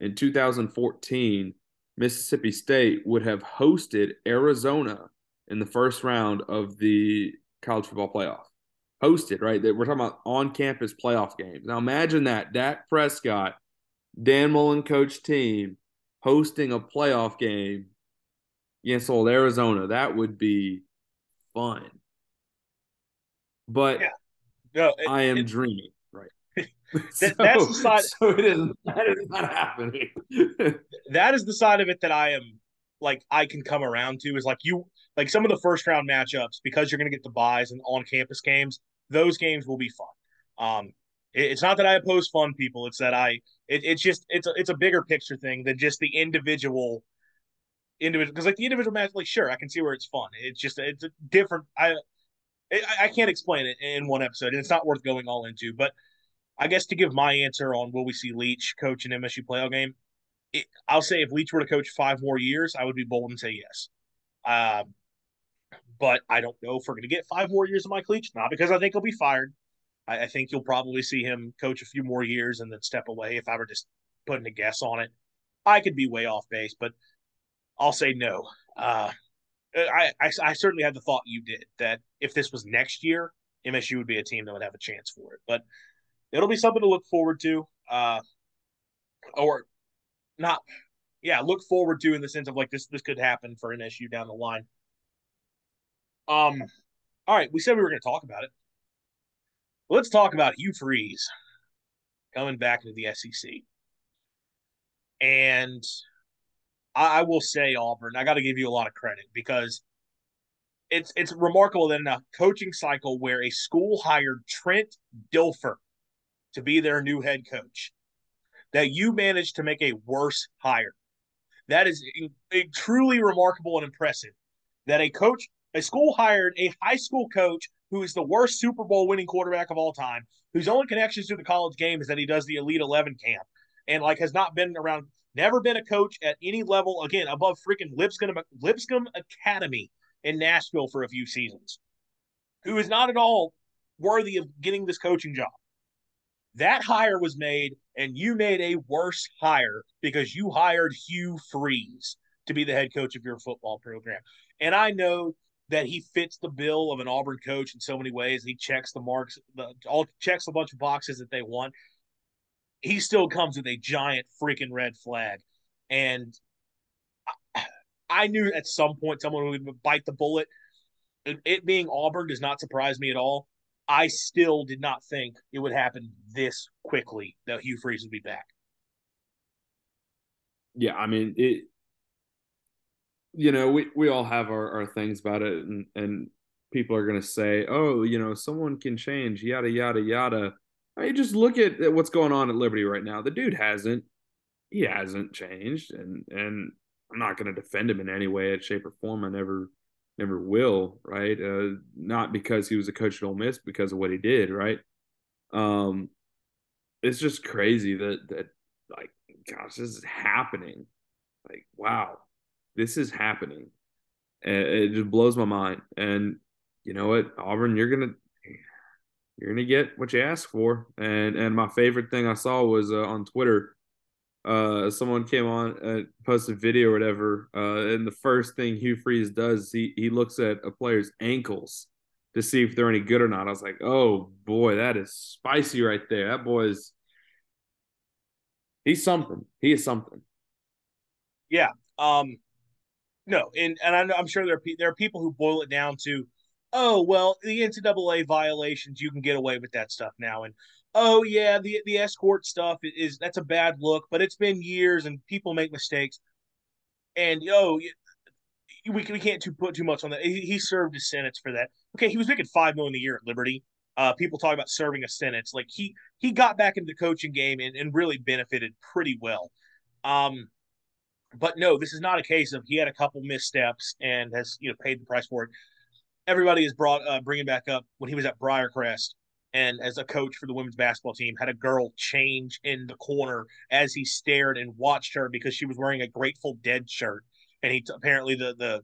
Speaker 2: in 2014. Mississippi State would have hosted Arizona in the first round of the college football playoff. Hosted, right? We're talking about on campus playoff games. Now imagine that Dak Prescott, Dan Mullen coach team hosting a playoff game against old Arizona. That would be fun. But yeah. no, it, I am it, dreaming, right?
Speaker 1: that, so, that's the side.
Speaker 2: So it is. That is not happening.
Speaker 1: that is the side of it that I am like. I can come around to is like you like some of the first round matchups because you're going to get the buys and on campus games. Those games will be fun. Um, it, it's not that I oppose fun people. It's that I. It, it's just it's a, it's a bigger picture thing than just the individual individual because like the individual match, like sure, I can see where it's fun. It's just it's a different. I I can't explain it in one episode, and it's not worth going all into. But I guess to give my answer on will we see Leach coach an MSU playoff game, it, I'll say if Leach were to coach five more years, I would be bold and say yes. Um, but I don't know if we're going to get five more years of Mike Leach. Not because I think he'll be fired. I, I, think you'll probably see him coach a few more years and then step away. If I were just putting a guess on it, I could be way off base, but I'll say no. Uh, I, I, I certainly had the thought you did that if this was next year, MSU would be a team that would have a chance for it. But it'll be something to look forward to, uh, or not. Yeah, look forward to in the sense of like this. This could happen for MSU down the line. Um, all right, we said we were going to talk about it. Let's talk about Hugh Freeze coming back into the SEC. And I, I will say Auburn. I got to give you a lot of credit because it's it's remarkable that in a coaching cycle where a school hired Trent Dilfer to be their new head coach, that you managed to make a worse hire. That is truly remarkable and impressive. That a coach, a school hired a high school coach who is the worst Super Bowl winning quarterback of all time, whose only connections to the college game is that he does the Elite Eleven camp, and like has not been around Never been a coach at any level again above freaking Lipscomb Lipscomb Academy in Nashville for a few seasons. Who is not at all worthy of getting this coaching job. That hire was made, and you made a worse hire because you hired Hugh Freeze to be the head coach of your football program. And I know that he fits the bill of an Auburn coach in so many ways. He checks the marks, the, all checks a bunch of boxes that they want he still comes with a giant freaking red flag. And I, I knew at some point someone would bite the bullet. It, it being Auburn does not surprise me at all. I still did not think it would happen this quickly that Hugh Freeze would be back.
Speaker 2: Yeah, I mean it. You know, we we all have our, our things about it, and and people are going to say, "Oh, you know, someone can change," yada yada yada. I mean, just look at what's going on at Liberty right now. The dude hasn't, he hasn't changed, and and I'm not going to defend him in any way, shape, or form. I never never will, right? Uh, not because he was a coach at Ole Miss, because of what he did, right? Um, it's just crazy that that like, gosh, this is happening. Like, wow, this is happening. And it just blows my mind. And you know what, Auburn, you're gonna you're gonna get what you ask for. And and my favorite thing I saw was uh, on Twitter uh, someone came on and posted video or whatever, uh, and the first thing Hugh Freeze does, he he looks at a player's ankles to see if they're any good or not. I was like, oh boy, that is spicy right there. That boy is he's something. He is something.
Speaker 1: Yeah. Um. No, and and I'm, I'm sure there are there are people who boil it down to, oh well, the NCAA violations you can get away with that stuff now, and oh yeah, the the escort stuff is that's a bad look, but it's been years and people make mistakes. And oh, we we can't too put too much on that. He, he served his sentence for that. Okay, he was making five million a year at Liberty. Uh, people talk about serving a sentence. Like he he got back into the coaching game and, and really benefited pretty well. Um, but no, this is not a case of he had a couple missteps and has you know paid the price for it. Everybody is brought uh, bringing back up when he was at Briarcrest and as a coach for the women's basketball team had a girl change in the corner as he stared and watched her because she was wearing a Grateful Dead shirt. And he t- apparently the the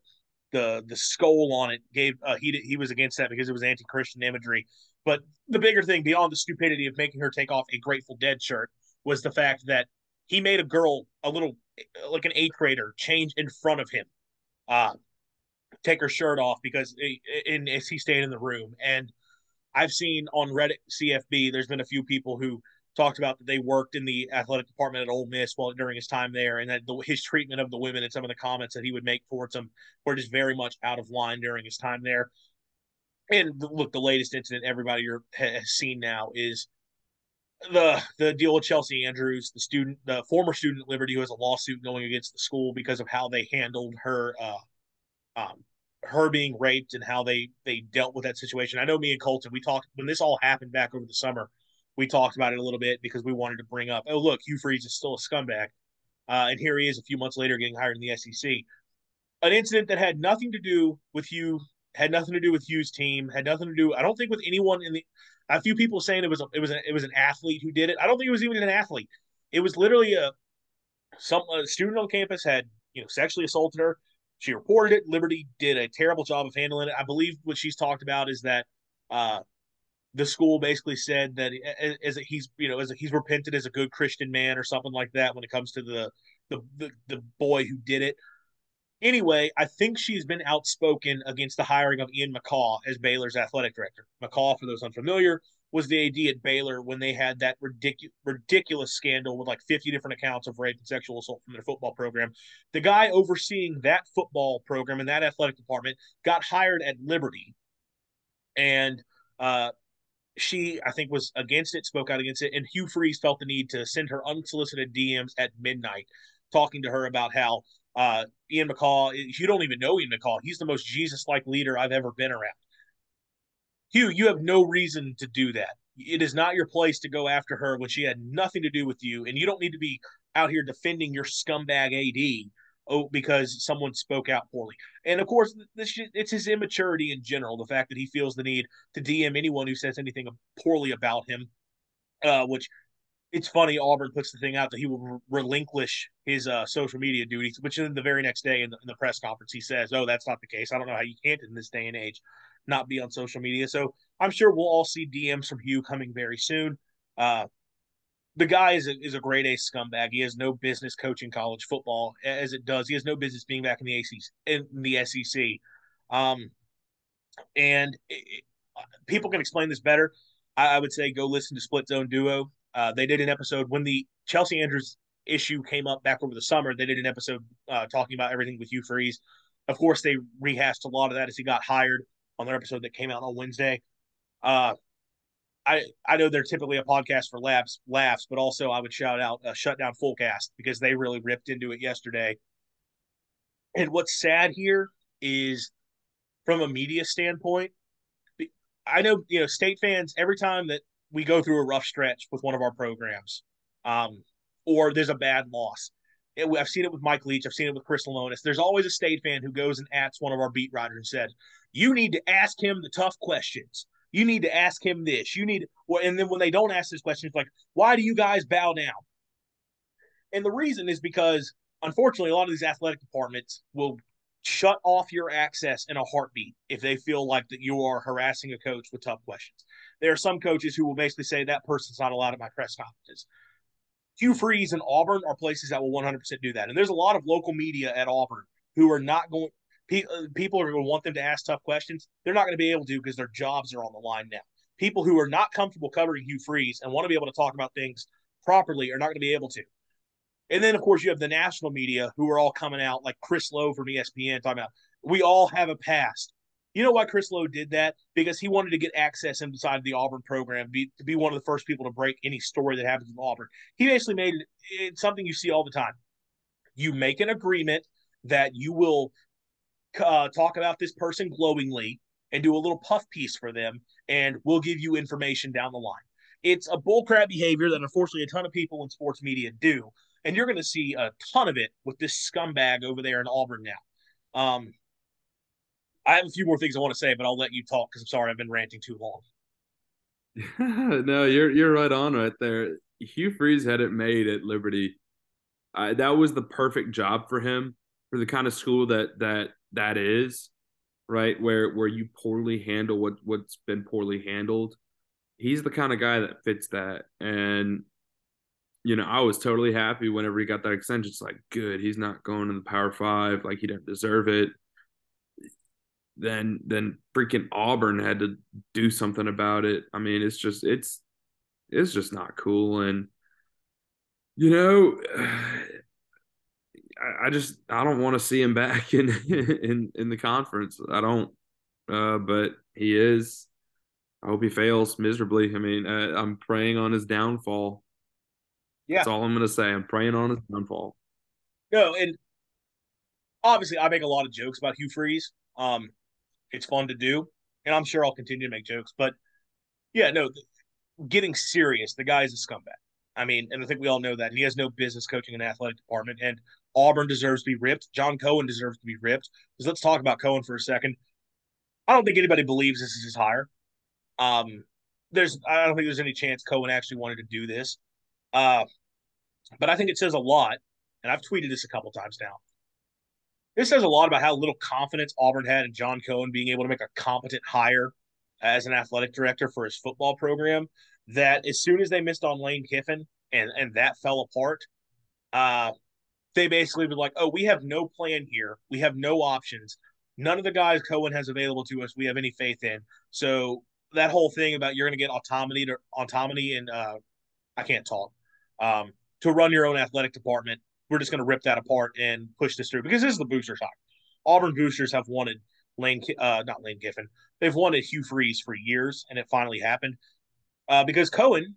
Speaker 1: the the skull on it gave uh, he he was against that because it was anti-Christian imagery. But the bigger thing beyond the stupidity of making her take off a Grateful Dead shirt was the fact that he made a girl a little like an eighth grader change in front of him. Uh take her shirt off because in as he stayed in the room and I've seen on Reddit CFB, there's been a few people who talked about that they worked in the athletic department at Ole Miss while during his time there, and that the, his treatment of the women and some of the comments that he would make towards them were just very much out of line during his time there. And look, the latest incident everybody has seen now is the the deal with Chelsea Andrews, the student, the former student at Liberty who has a lawsuit going against the school because of how they handled her uh, um, her being raped and how they they dealt with that situation. I know me and Colton, we talked when this all happened back over the summer. We talked about it a little bit because we wanted to bring up, oh look, Hugh Freeze is still a scumbag, uh, and here he is a few months later getting hired in the SEC. An incident that had nothing to do with Hugh, had nothing to do with Hugh's team, had nothing to do. I don't think with anyone in the. A few people saying it was a, it was a, it was an athlete who did it. I don't think it was even an athlete. It was literally a some a student on campus had you know sexually assaulted her she reported it. Liberty did a terrible job of handling it. I believe what she's talked about is that uh, the school basically said that as a, he's you know as a, he's repented as a good Christian man or something like that when it comes to the the the, the boy who did it. Anyway, I think she's been outspoken against the hiring of Ian McCaw as Baylor's athletic director. McCaw, for those unfamiliar, was the AD at Baylor when they had that ridiculous ridiculous scandal with like 50 different accounts of rape and sexual assault from their football program. The guy overseeing that football program and that athletic department got hired at Liberty. And uh, she, I think, was against it, spoke out against it. And Hugh Freeze felt the need to send her unsolicited DMs at midnight, talking to her about how uh, Ian McCaw. You don't even know Ian McCaw. He's the most Jesus like leader I've ever been around. Hugh, you have no reason to do that. It is not your place to go after her when she had nothing to do with you, and you don't need to be out here defending your scumbag AD oh because someone spoke out poorly. And of course, this it's his immaturity in general, the fact that he feels the need to DM anyone who says anything poorly about him, uh, which it's funny Auburn puts the thing out that he will relinquish his uh, social media duties, which then the very next day in the, in the, press conference he says, "Oh, that's not the case. I don't know how you can't in this day and age." Not be on social media. So I'm sure we'll all see DMs from Hugh coming very soon. Uh, the guy is a, is a great A scumbag. He has no business coaching college football as it does. He has no business being back in the ACC, in the SEC. Um, and it, people can explain this better. I, I, would say go listen to Split Zone Duo. Uh, they did an episode when the Chelsea Andrews issue came up back over the summer. They did an episode uh, talking about everything with Hugh Freeze. Of course, they rehashed a lot of that as he got hired on their episode that came out on Wednesday. Uh, I I know they're typically a podcast for laughs, laughs, but also I would shout out uh, Shutdown Fullcast because they really ripped into it yesterday. And what's sad here is, from a media standpoint, I know you know state fans. Every time that we go through a rough stretch with one of our programs, um, or there's a bad loss, it, I've seen it with Mike Leach. I've seen it with Chris Lemonis. There's always a state fan who goes and asks one of our beat writers and said, "You need to ask him the tough questions." You need to ask him this. You need well, and then when they don't ask this question, it's like, why do you guys bow down? And the reason is because unfortunately, a lot of these athletic departments will shut off your access in a heartbeat if they feel like that you are harassing a coach with tough questions. There are some coaches who will basically say that person's not allowed at my press conferences. Hugh Freeze and Auburn are places that will 100% do that. And there's a lot of local media at Auburn who are not going uh, people are going to want them to ask tough questions. They're not going to be able to because their jobs are on the line now. People who are not comfortable covering Hugh Freeze and want to be able to talk about things properly are not going to be able to. And then, of course, you have the national media who are all coming out, like Chris Low from ESPN, talking about we all have a past. You know why Chris Low did that? Because he wanted to get access inside the Auburn program, be, to be one of the first people to break any story that happens in Auburn. He basically made it it's something you see all the time. You make an agreement that you will uh, talk about this person glowingly and do a little puff piece for them, and we'll give you information down the line. It's a bullcrap behavior that unfortunately a ton of people in sports media do, and you're going to see a ton of it with this scumbag over there in Auburn now. Um, I have a few more things I want to say, but I'll let you talk because I'm sorry I've been ranting too long.
Speaker 2: no, you're you're right on right there. Hugh Freeze had it made at Liberty. Uh, that was the perfect job for him for the kind of school that that that is, right? Where where you poorly handle what what's been poorly handled. He's the kind of guy that fits that. And you know, I was totally happy whenever he got that extension. It's like, good, he's not going to the power five, like he didn't deserve it. Then then freaking Auburn had to do something about it. I mean, it's just it's it's just not cool. And you know, I, I just I don't want to see him back in in in the conference. I don't. Uh, but he is. I hope he fails miserably. I mean, uh, I'm praying on his downfall. Yeah, that's all I'm going to say. I'm praying on his downfall.
Speaker 1: No, and obviously, I make a lot of jokes about Hugh Freeze. Um, it's fun to do, and I'm sure I'll continue to make jokes. But yeah, no, getting serious, the guy is a scumbag. I mean, and I think we all know that. He has no business coaching an athletic department. And Auburn deserves to be ripped. John Cohen deserves to be ripped. Because let's talk about Cohen for a second. I don't think anybody believes this is his hire. Um, there's I don't think there's any chance Cohen actually wanted to do this. Uh, but I think it says a lot, and I've tweeted this a couple times now. This says a lot about how little confidence Auburn had in John Cohen being able to make a competent hire as an athletic director for his football program. That as soon as they missed on Lane Kiffin and and that fell apart, uh, they basically were like, "Oh, we have no plan here. We have no options. None of the guys Cohen has available to us, we have any faith in." So that whole thing about you're going to get autonomy to autonomy and uh, I can't talk um, to run your own athletic department. We're just going to rip that apart and push this through because this is the boosters talk. Auburn boosters have wanted Lane, uh, not Lane Kiffin. They've wanted Hugh Freeze for years, and it finally happened uh, because Cohen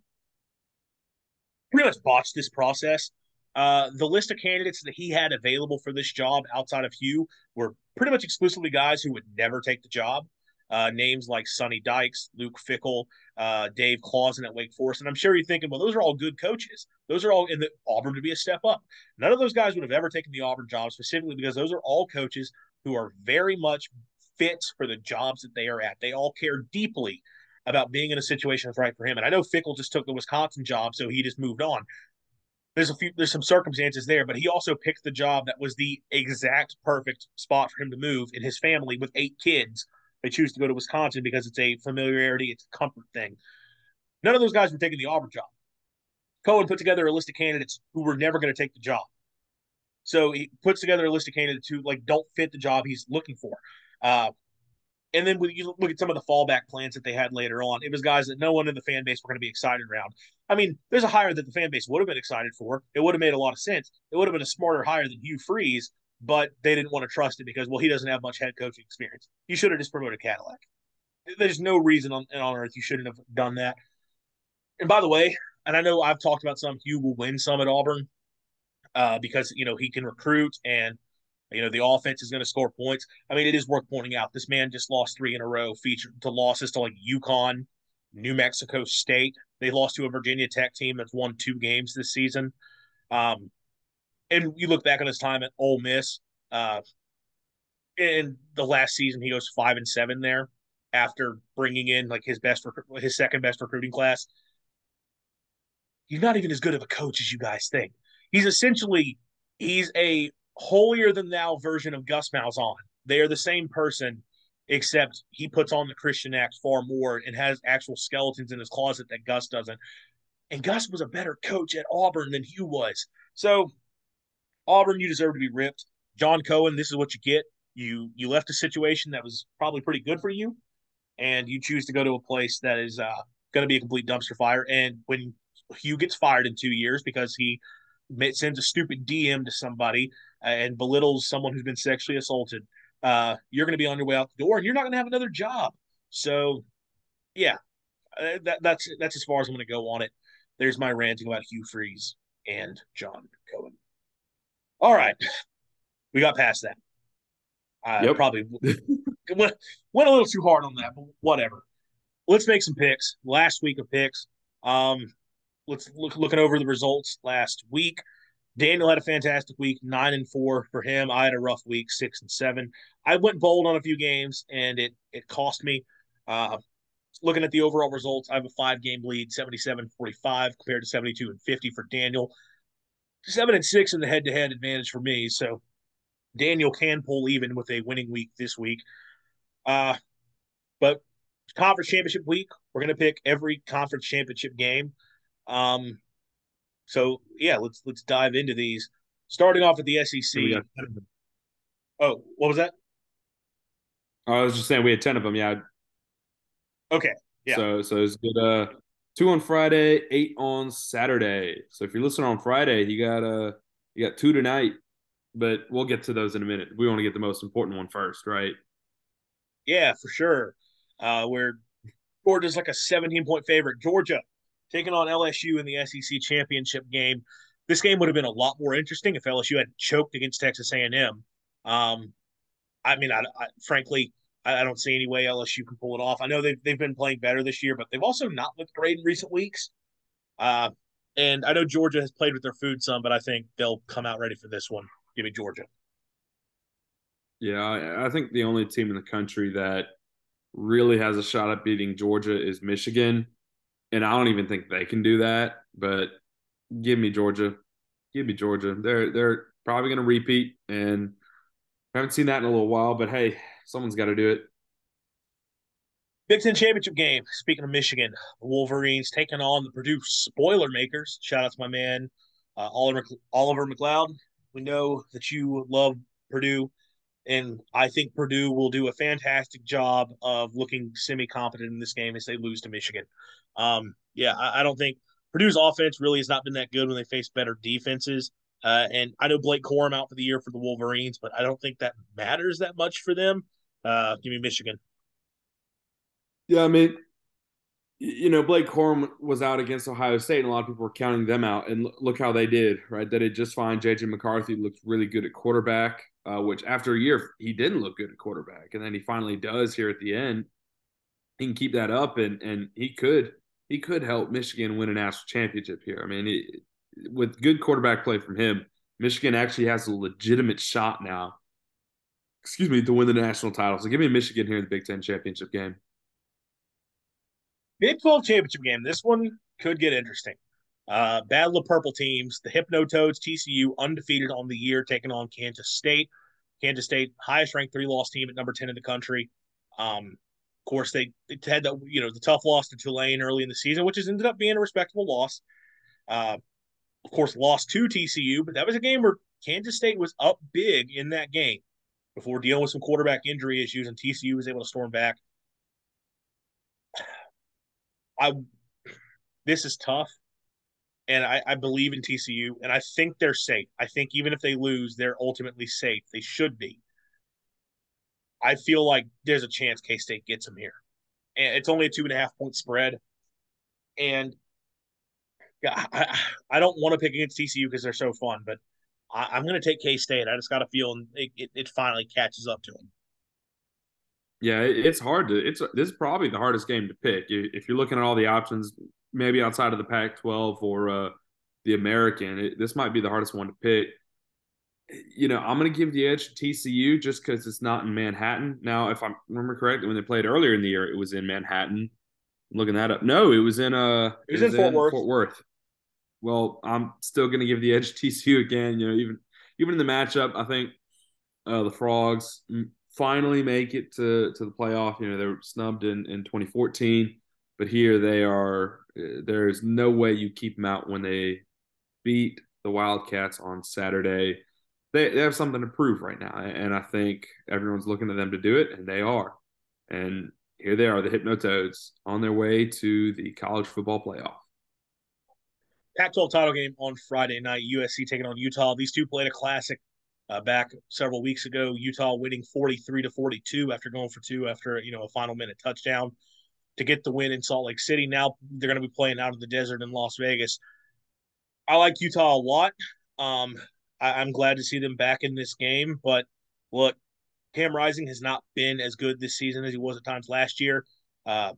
Speaker 1: pretty much botched this process. Uh, the list of candidates that he had available for this job outside of Hugh were pretty much exclusively guys who would never take the job. Uh, names like Sonny Dykes, Luke Fickell, uh, Dave Clawson at Wake Forest. And I'm sure you're thinking, well, those are all good coaches. Those are all in the Auburn to be a step up. None of those guys would have ever taken the Auburn job specifically because those are all coaches who are very much fits for the jobs that they are at. They all care deeply about being in a situation that's right for him. And I know Fickell just took the Wisconsin job, so he just moved on there's a few there's some circumstances there, but he also picked the job that was the exact perfect spot for him to move in his family with eight kids. They choose to go to Wisconsin because it's a familiarity, it's a comfort thing. None of those guys were taking the Auburn job. Cohen put together a list of candidates who were never going to take the job. So he puts together a list of candidates who like don't fit the job he's looking for. Uh, and then when you look at some of the fallback plans that they had later on, it was guys that no one in the fan base were going to be excited around. I mean, there's a hire that the fan base would have been excited for. It would have made a lot of sense. It would have been a smarter hire than Hugh Freeze, but they didn't want to trust it because, well, he doesn't have much head coaching experience. You should have just promoted Cadillac. There's no reason on, on earth you shouldn't have done that. And by the way, and I know I've talked about some, Hugh will win some at Auburn uh, because you know he can recruit and you know the offense is going to score points. I mean, it is worth pointing out this man just lost three in a row, featured to losses to like UConn, New Mexico State. They lost to a Virginia Tech team that's won two games this season. Um, and you look back on his time at Ole Miss. Uh, in the last season, he goes five and seven there after bringing in like his best, his second best recruiting class. He's not even as good of a coach as you guys think. He's essentially he's a holier than thou version of Gus Malzahn. They are the same person, except he puts on the Christian act far more and has actual skeletons in his closet that Gus doesn't. And Gus was a better coach at Auburn than Hugh was. So, Auburn, you deserve to be ripped. John Cohen, this is what you get. You you left a situation that was probably pretty good for you, and you choose to go to a place that is uh, going to be a complete dumpster fire. And when Hugh gets fired in two years because he sends a stupid DM to somebody and belittles someone who's been sexually assaulted, uh, you're going to be on your way out the door, and you're not going to have another job. So, yeah, uh, that, that's that's as far as I'm going to go on it. There's my ranting about Hugh Freeze and John Cohen. All right, we got past that. I yep. probably went, went a little too hard on that, but whatever. Let's make some picks. Last week of picks. Um, let's look looking over the results last week. Daniel had a fantastic week, nine and four for him. I had a rough week, six and seven. I went bold on a few games, and it it cost me. Uh, looking at the overall results, I have a five game lead, 77 45 compared to 72 and 50 for Daniel. Seven and six in the head to head advantage for me. So Daniel can pull even with a winning week this week. Uh, but conference championship week, we're going to pick every conference championship game. Um, so yeah, let's let's dive into these. Starting off with the SEC. Oh, what was that?
Speaker 2: I was just saying we had ten of them. Yeah.
Speaker 1: Okay. Yeah.
Speaker 2: So so it's good. Uh, two on Friday, eight on Saturday. So if you're listening on Friday, you got uh you got two tonight, but we'll get to those in a minute. We want to get the most important one first, right?
Speaker 1: Yeah, for sure. Uh, where Georgia's like a 17 point favorite. Georgia taking on LSU in the SEC championship game. This game would have been a lot more interesting if LSU had choked against Texas A&M. Um, I mean, I, I frankly, I, I, don't see any way LSU can pull it off. I know they've they've been playing better this year, but they've also not looked great in recent weeks. Uh, and I know Georgia has played with their food some, but I think they'll come out ready for this one. Give me Georgia.
Speaker 2: Yeah, I think the only team in the country that really has a shot at beating Georgia is Michigan and I don't even think they can do that. But give me Georgia, give me Georgia. They're they're probably going to repeat, and I haven't seen that in a little while. But hey, someone's got to do it.
Speaker 1: Big Ten championship game. Speaking of Michigan, the Wolverines taking on the Purdue Spoiler Makers. Shout out to my man uh, Oliver Oliver McLeod. We know that you love Purdue, and I think Purdue will do a fantastic job of looking semi competent in this game as they lose to Michigan. Um, yeah, I, I, don't think Purdue's offense really has not been that good when they face better defenses. Uh, and I know Blake Corum out for the year for the Wolverines, but I don't think that matters that much for them. Uh, give me Michigan.
Speaker 2: Yeah, I mean, you know, Blake Corum was out against Ohio State, and a lot of people were counting them out. And look how they did, right? They did just fine. JJ McCarthy looked really good at quarterback, uh, which after a year he didn't look good at quarterback, and then he finally does here at the end. He can keep that up, and and he could he could help Michigan win a national championship here. I mean, it, with good quarterback play from him, Michigan actually has a legitimate shot now. Excuse me, to win the national title. So give me Michigan here in the Big Ten championship game.
Speaker 1: Big 12 championship game. This one could get interesting. Uh, battle of purple teams. The Hypno Hypnotoads, TCU, undefeated on the year, taking on Kansas State. Kansas State, highest ranked three loss team at number 10 in the country. Um, of course, they, they had that you know the tough loss to Tulane early in the season, which has ended up being a respectable loss. Uh, of course, lost to TCU, but that was a game where Kansas State was up big in that game before dealing with some quarterback injury issues, and TCU was able to storm back. I this is tough, and I, I believe in TCU, and I think they're safe. I think even if they lose, they're ultimately safe. They should be. I feel like there's a chance K State gets them here. And it's only a two and a half point spread. And I, I don't want to pick against TCU because they're so fun, but I, am going to take K State. I just got a feeling it, it, it, finally catches up to them.
Speaker 2: Yeah, it's hard to. It's this is probably the hardest game to pick if you're looking at all the options. Maybe outside of the Pac-12 or uh, the American, it, this might be the hardest one to pick. You know, I'm going to give the edge to TCU just because it's not in Manhattan. Now, if I remember correctly, when they played earlier in the year, it was in Manhattan. I'm looking that up. No, it was in uh,
Speaker 1: it was, it was in, Fort Worth.
Speaker 2: Fort Worth. Well, I'm still going to give the edge to TCU again. You know, even even in the matchup, I think uh, the Frogs finally make it to to the playoff. You know, they were snubbed in in 2014, but here they are. Uh, there's no way you keep them out when they beat the Wildcats on Saturday. They, they have something to prove right now, and I think everyone's looking to them to do it, and they are. And here they are, the Hypnotoads, on their way to the college football playoff.
Speaker 1: Pac-12 title game on Friday night. USC taking on Utah. These two played a classic uh, back several weeks ago. Utah winning 43 to 42 after going for two after you know a final minute touchdown to get the win in Salt Lake City. Now they're going to be playing out of the desert in Las Vegas. I like Utah a lot. Um, I, am glad to see them back in this game, but look, Cam Rising has not been as good this season as he was at times last year. Uh,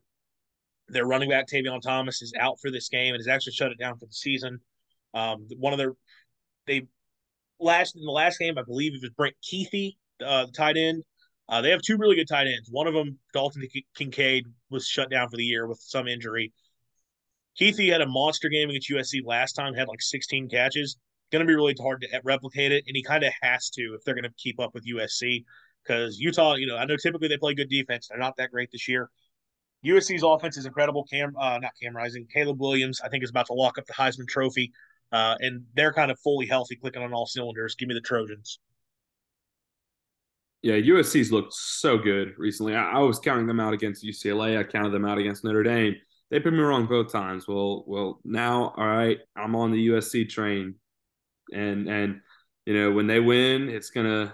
Speaker 1: their running back Tavion Thomas is out for this game and has actually shut it down for the season. Um, one of their they last in the last game, I believe it was Brant Kuithe, uh, the tight end. Uh, they have two really good tight ends. One of them, Dalton Kincaid, was shut down for the year with some injury. Keithy had a monster game against USC last time, had like 16 catches. Going to be really hard to replicate it, and he kind of has to if they're going to keep up with USC because Utah, you know, I know typically they play good defense. They're not that great this year. USC's offense is incredible. Cam, uh, not Cam Rising, Caleb Williams, I think is about to lock up the Heisman Trophy. Uh, and they're kind of fully healthy, clicking on all cylinders. Give me the Trojans.
Speaker 2: Yeah, USC's looked so good recently. I, I, was counting them out against UCLA. I counted them out against Notre Dame. They put me wrong both times. Well, well, now, all right, I'm on the USC train, and and you know when they win, it's gonna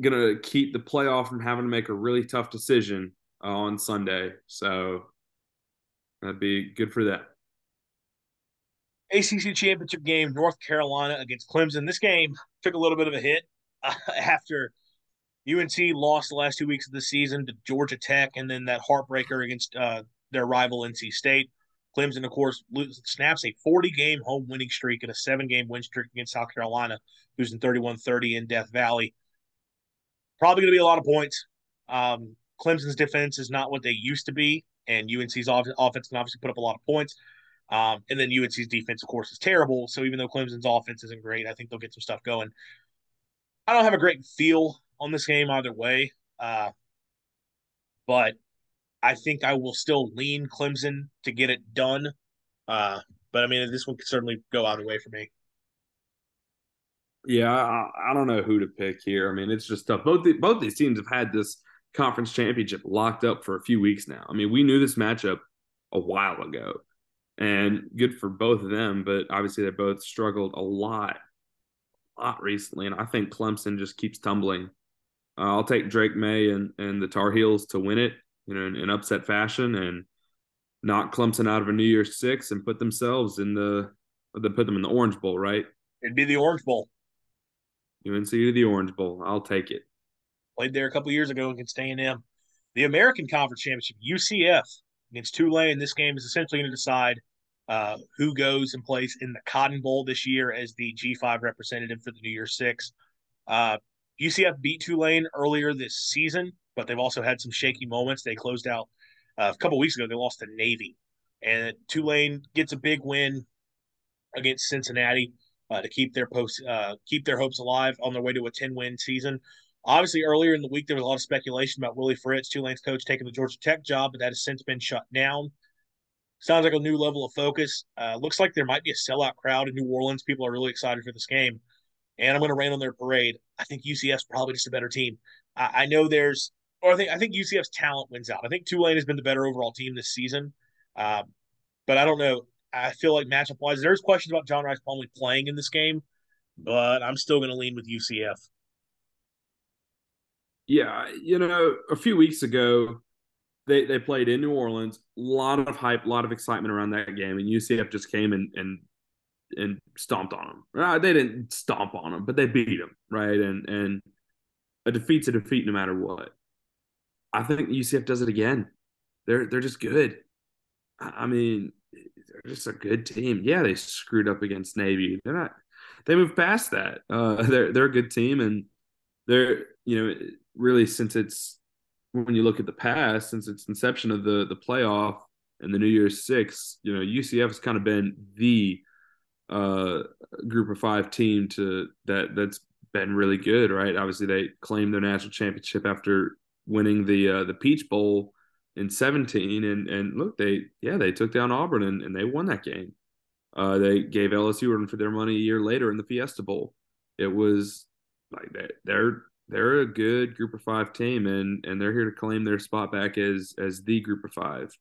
Speaker 2: gonna keep the playoff from having to make a really tough decision uh, on Sunday. So that'd be good for them.
Speaker 1: ACC championship game, North Carolina against Clemson. This game took a little bit of a hit uh, after UNC lost the last two weeks of the season to Georgia Tech, and then that heartbreaker against uh, their rival NC State. Clemson, of course, snaps a 40 game home winning streak and a seven game win streak against South Carolina, losing in 31 30 in Death Valley. Probably going to be a lot of points. Um, Clemson's defense is not what they used to be, and UNC's offense can obviously put up a lot of points. Um, and then UNC's defense, of course, is terrible. So even though Clemson's offense isn't great, I think they'll get some stuff going. I don't have a great feel on this game either way, uh, but I think I will still lean Clemson to get it done. Uh, but I mean, this one could certainly go either way for me.
Speaker 2: Yeah, I, I, don't know who to pick here. I mean, it's just tough. Both the, both these teams have had this conference championship locked up for a few weeks now. I mean, we knew this matchup a while ago and good for both of them. But obviously, they both struggled a lot, a lot recently, and I think Clemson just keeps tumbling. Uh, I'll take Drake Maye and and the Tar Heels to win it, you know, in, in upset fashion, and knock Clemson out of a New Year's Six and put themselves in the they put them in the Orange Bowl, right?
Speaker 1: It'd be the Orange Bowl.
Speaker 2: UNC to the Orange Bowl. I'll take it.
Speaker 1: Played there a couple years ago against A&M. The American Conference Championship, UCF against Tulane. This game is essentially going to decide uh, who goes and plays in the Cotton Bowl this year as the G5 representative for the New Year Six. Uh, UCF beat Tulane earlier this season, but they've also had some shaky moments. They closed out uh, a couple weeks ago. They lost to Navy, and Tulane gets a big win against Cincinnati uh, to keep their post uh, keep their hopes alive on their way to a ten win season. Obviously, earlier in the week there was a lot of speculation about Willie Fritz, Tulane's coach, taking the Georgia Tech job, but that has since been shut down sounds like a new level of focus. Uh, looks like there might be a sellout crowd in New Orleans. People are really excited for this game, and I'm going to rain on their parade. I think UCF's probably just a better team. I, I, know there's, or I think I think UCF's talent wins out. I think Tulane has been the better overall team this season, um, but I don't know. I feel like matchup wise, there's questions about John Rhys Plumlee playing in this game, but I'm still going to lean with UCF.
Speaker 2: Yeah, you know, a few weeks ago, they they played in New Orleans. A lot of hype, a lot of excitement around that game, and UCF just came and and and stomped on them. Uh, they didn't stomp on them, but they beat them, right? And and a defeat's a defeat no matter what. I think UCF does it again. They're they're just good. I mean, they're just a good team. Yeah, they screwed up against Navy. They're not. They moved past that. Uh, they're they're a good team, and they're you know really since it's when you look at the past since its inception of the the playoff and the New Year's Six, you know UCF has kind of been the uh, group of five team to that that's been really good, right? Obviously, they claimed their national championship after winning the uh, the Peach Bowl in 17 and and look they yeah they took down Auburn and, and they won that game. Uh, they gave LSU run for their money a year later in the Fiesta Bowl. It was like they, they're they're a good group of five team and and they're here to claim their spot back as as the group of five.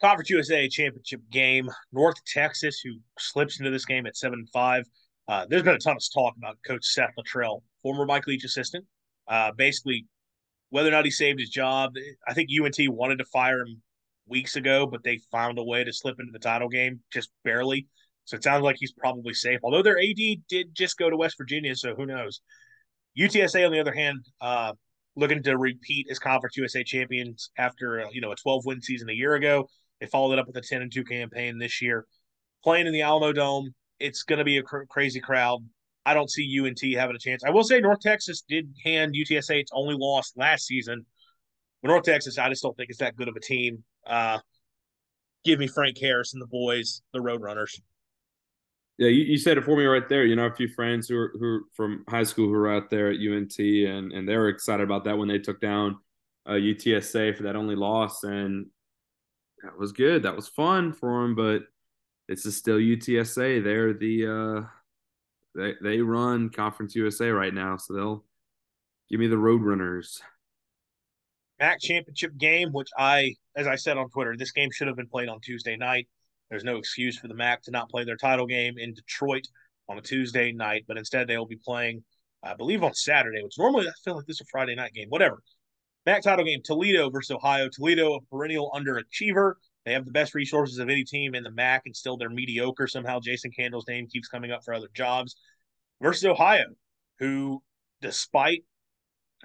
Speaker 1: Conference USA championship game. North Texas, who slips into this game at seven and five. Uh, there's been a ton of talk about Coach Seth Littrell, former Mike Leach assistant. Uh, basically, whether or not he saved his job, I think UNT wanted to fire him weeks ago, but they found a way to slip into the title game just barely. So it sounds like he's probably safe. Although their AD did just go to West Virginia, so who knows? UTSA, on the other hand, uh, looking to repeat as Conference USA champions after uh, you know a 12 win season a year ago. They followed it up with a 10 and 2 campaign this year. Playing in the Alamodome, it's going to be a cr- crazy crowd. I don't see UNT having a chance. I will say North Texas did hand UTSA its only loss last season. But North Texas, I just don't think it's that good of a team. Uh, give me Frank Harris and the boys, the Roadrunners.
Speaker 2: Yeah, you, you said it for me right there. You know, a few friends who are who are from high school who were out there at UNT, and and they were excited about that when they took down uh, UTSA for that only loss, and that was good. That was fun for them, but is still UTSA. They're the uh, they they run Conference USA right now, so they'll give me the Roadrunners.
Speaker 1: MAC championship game, which I, as I said on Twitter, this game should have been played on Tuesday night. There's no excuse for the MAC to not play their title game in Detroit on a Tuesday night, but instead they will be playing, I believe, on Saturday, which normally I feel like this is a Friday night game. Whatever. MAC title game: Toledo versus Ohio. Toledo, a perennial underachiever. They have the best resources of any team in the MAC, and still they're mediocre. Somehow Jason Candle's name keeps coming up for other jobs. Versus Ohio, who, despite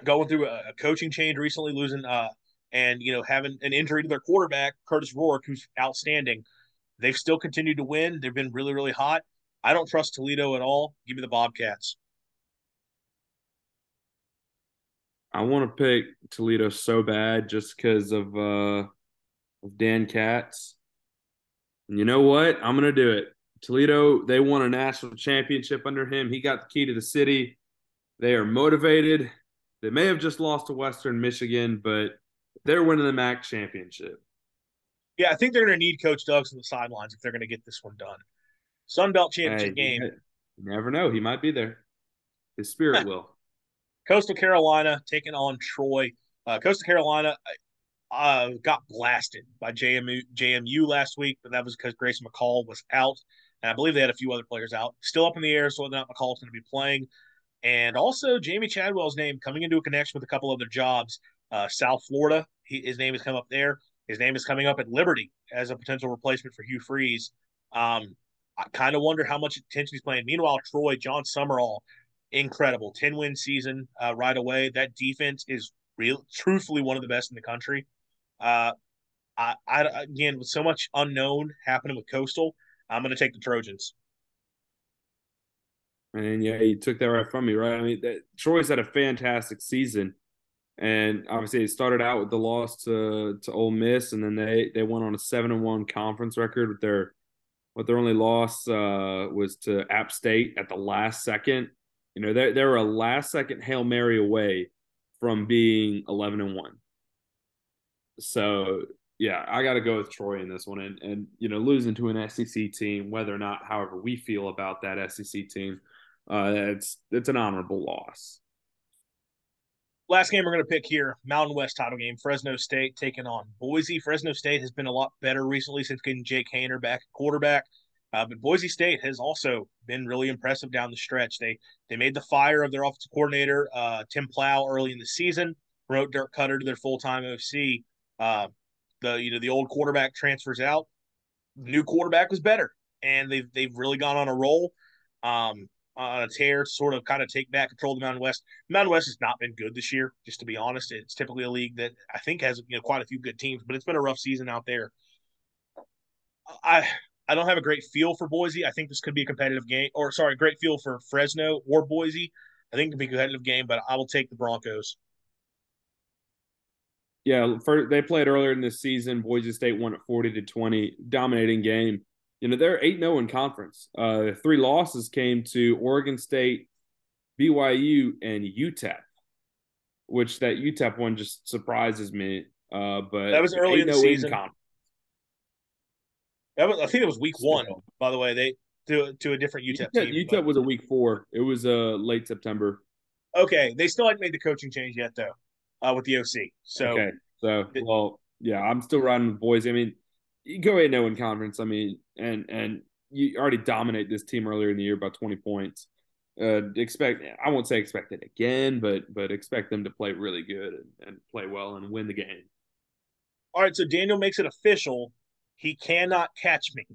Speaker 1: going through a, coaching change recently, losing uh, and you know having an injury to their quarterback Kurtis Rourke, who's outstanding, they've still continued to win. They've been really, really hot. I don't trust Toledo at all. Give me the Bobcats.
Speaker 2: I want to pick Toledo so bad just because of uh, of Dan Katz. And you know what? I'm going to do it. Toledo, they won a national championship under him. He got the key to the city. They are motivated. They may have just lost to Western Michigan, but they're winning the MAC championship.
Speaker 1: Yeah, I think they're going to need Coach Duggs on the sidelines if they're going to get this one done. Sun Belt Championship hey, game.
Speaker 2: Never know. He might be there. His spirit will.
Speaker 1: Coastal Carolina taking on Troy. Uh, Coastal Carolina, uh, got blasted by JMU, JMU last week, but that was because Grayson McCall was out. And I believe they had a few other players out. Still up in the air, so whether or not McCall's going to be playing. And also, Jamey Chadwell's name coming into a connection with a couple other jobs. Uh, South Florida, he, his name has come up there. His name is coming up at Liberty as a potential replacement for Hugh Freeze. Um, I kind of wonder how much attention he's playing. Meanwhile, Troy, Jon Sumrall, incredible 10 win season uh, right away. That defense is real, truthfully one of the best in the country. Uh, I, I again with so much unknown happening with Coastal, I'm going to take the Trojans.
Speaker 2: And yeah, you took that right from me, right? I mean, that, Troy's had a fantastic season, and obviously it started out with the loss to to Ole Miss, and then they they went on a seven and one conference record with their what their only loss uh, was to App State at the last second. You know, they they were a last second hail mary away from being eleven and one. So yeah, I got to go with Troy in this one, and and you know losing to an SEC team, whether or not, however we feel about that SEC team, uh, it's it's an honorable loss.
Speaker 1: Last game we're going to pick here, Mountain West title game, Fresno State taking on Boise. Fresno State has been a lot better recently since getting Jake Haener back at quarterback. Uh, but Boise State has also been really impressive down the stretch. They they made the fire of their offensive coordinator uh, Tim Plough early in the season. promote Dirk Koetter to their full time OC. Uh, the you know the old quarterback transfers out. New quarterback was better, and they've they've really gone on a roll, um, on a tear to sort of kind of take back control of the Mountain West. Mountain West has not been good this year, just to be honest. It's typically a league that I think has you know quite a few good teams, but it's been a rough season out there. I I don't have a great feel for Boise. I think this could be a competitive game, or sorry, great feel for Fresno or Boise. I think it could be a competitive game, but I will take the Broncos.
Speaker 2: Yeah, for, they played earlier in this season. Boise State won at forty to twenty, dominating game. You know they're eight zero in conference. Uh, three losses came to Oregon State, BYU, and UTEP, which that UTEP one just surprises me. Uh, but
Speaker 1: that was early in the
Speaker 2: oh
Speaker 1: season. In that was, I think it was week one. By the way, they to to a different UTEP,
Speaker 2: UTEP
Speaker 1: team.
Speaker 2: UTEP but. was a week four. It was uh late September.
Speaker 1: Okay, they still haven't made the coaching change yet though, uh, with the OC. So
Speaker 2: okay, so well, yeah, I'm still riding with boys. I mean, you go eight zero in conference. I mean, and and you already dominate this team earlier in the year by 20 points. Uh, expect I won't say expect it again, but but expect them to play really good and, and play well and win the game.
Speaker 1: All right, so Daniel makes it official he cannot catch me.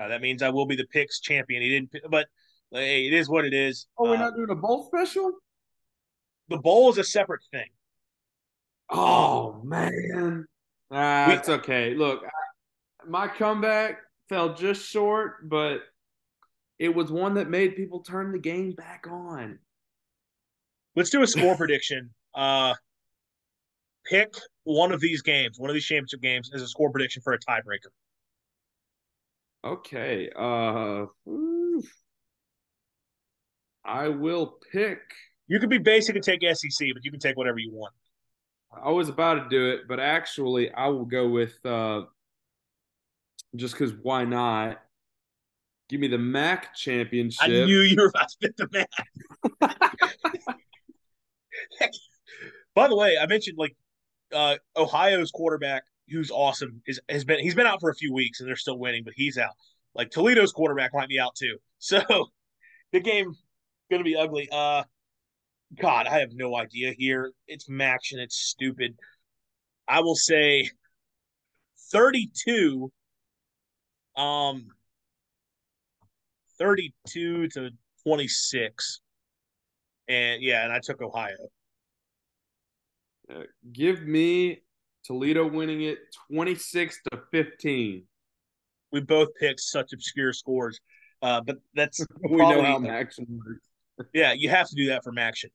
Speaker 1: Uh, that means I will be the picks champion. He didn't, but hey, it is what it is.
Speaker 2: Oh, we're uh, not doing a bowl special.
Speaker 1: The bowl is a separate thing.
Speaker 2: Oh man, ah, we, it's okay. Look, my comeback fell just short, but it was one that made people turn the game back on.
Speaker 1: Let's do a score prediction. Uh, pick one of these games, one of these championship games, as a score prediction for a tiebreaker.
Speaker 2: Okay. Uh, I will pick.
Speaker 1: You could be basic and take SEC, but you can take whatever you want.
Speaker 2: I was about to do it, but actually, I will go with uh, just because why not? Give me the MAC championship. I
Speaker 1: knew you were about to pick the MAC. By the way, I mentioned like uh, Ohio's quarterback, who's awesome, is has been he's been out for a few weeks and they're still winning, but he's out. Like Toledo's quarterback might be out too. So the game gonna be ugly. Uh God, I have no idea here. It's Max and it's stupid. I will say 32 um 32 to 26. And yeah, and I took Ohio.
Speaker 2: Uh, give me Toledo winning it 26 to 15.
Speaker 1: We both picked such obscure scores, uh, but that's
Speaker 2: we know how MACtion works.
Speaker 1: yeah, you have to do that for MACtion.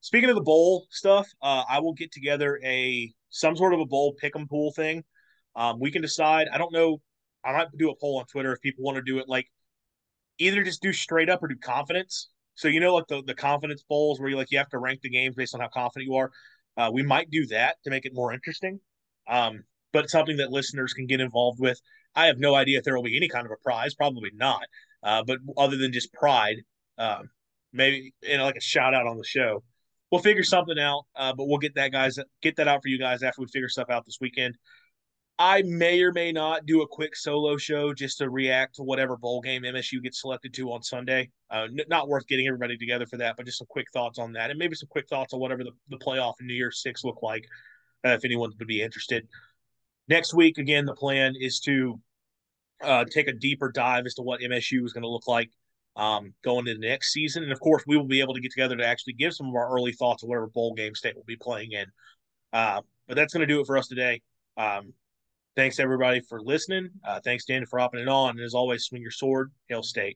Speaker 1: Speaking of the bowl stuff, uh, I will get together a some sort of a bowl pick 'em pool thing. Um, we can decide. I don't know. I might do a poll on Twitter if people want to do it. Like either just do straight up or do confidence. So you know, like the the confidence bowls where you like you have to rank the games based on how confident you are. Uh, we might do that to make it more interesting, um, but something that listeners can get involved with. I have no idea if there will be any kind of a prize. Probably not. Uh, but other than just pride, uh, maybe you know, like a shout out on the show. We'll figure something out, uh, but we'll get that guys get that out for you guys after we figure stuff out this weekend. I may or may not do a quick solo show just to react to whatever bowl game MSU gets selected to on Sunday. Uh, n- not worth getting everybody together for that, but just some quick thoughts on that, and maybe some quick thoughts on whatever the, the playoff in New Year's Six look like, uh, if anyone would be interested. Next week, again, the plan is to uh, take a deeper dive as to what MSU is going to look like um, going into the next season, and of course, we will be able to get together to actually give some of our early thoughts on whatever bowl game state will be playing in. Uh, but that's going to do it for us today. Um, Thanks everybody for listening. Uh, thanks Dan for hopping it on. And as always, swing your sword. Hail State.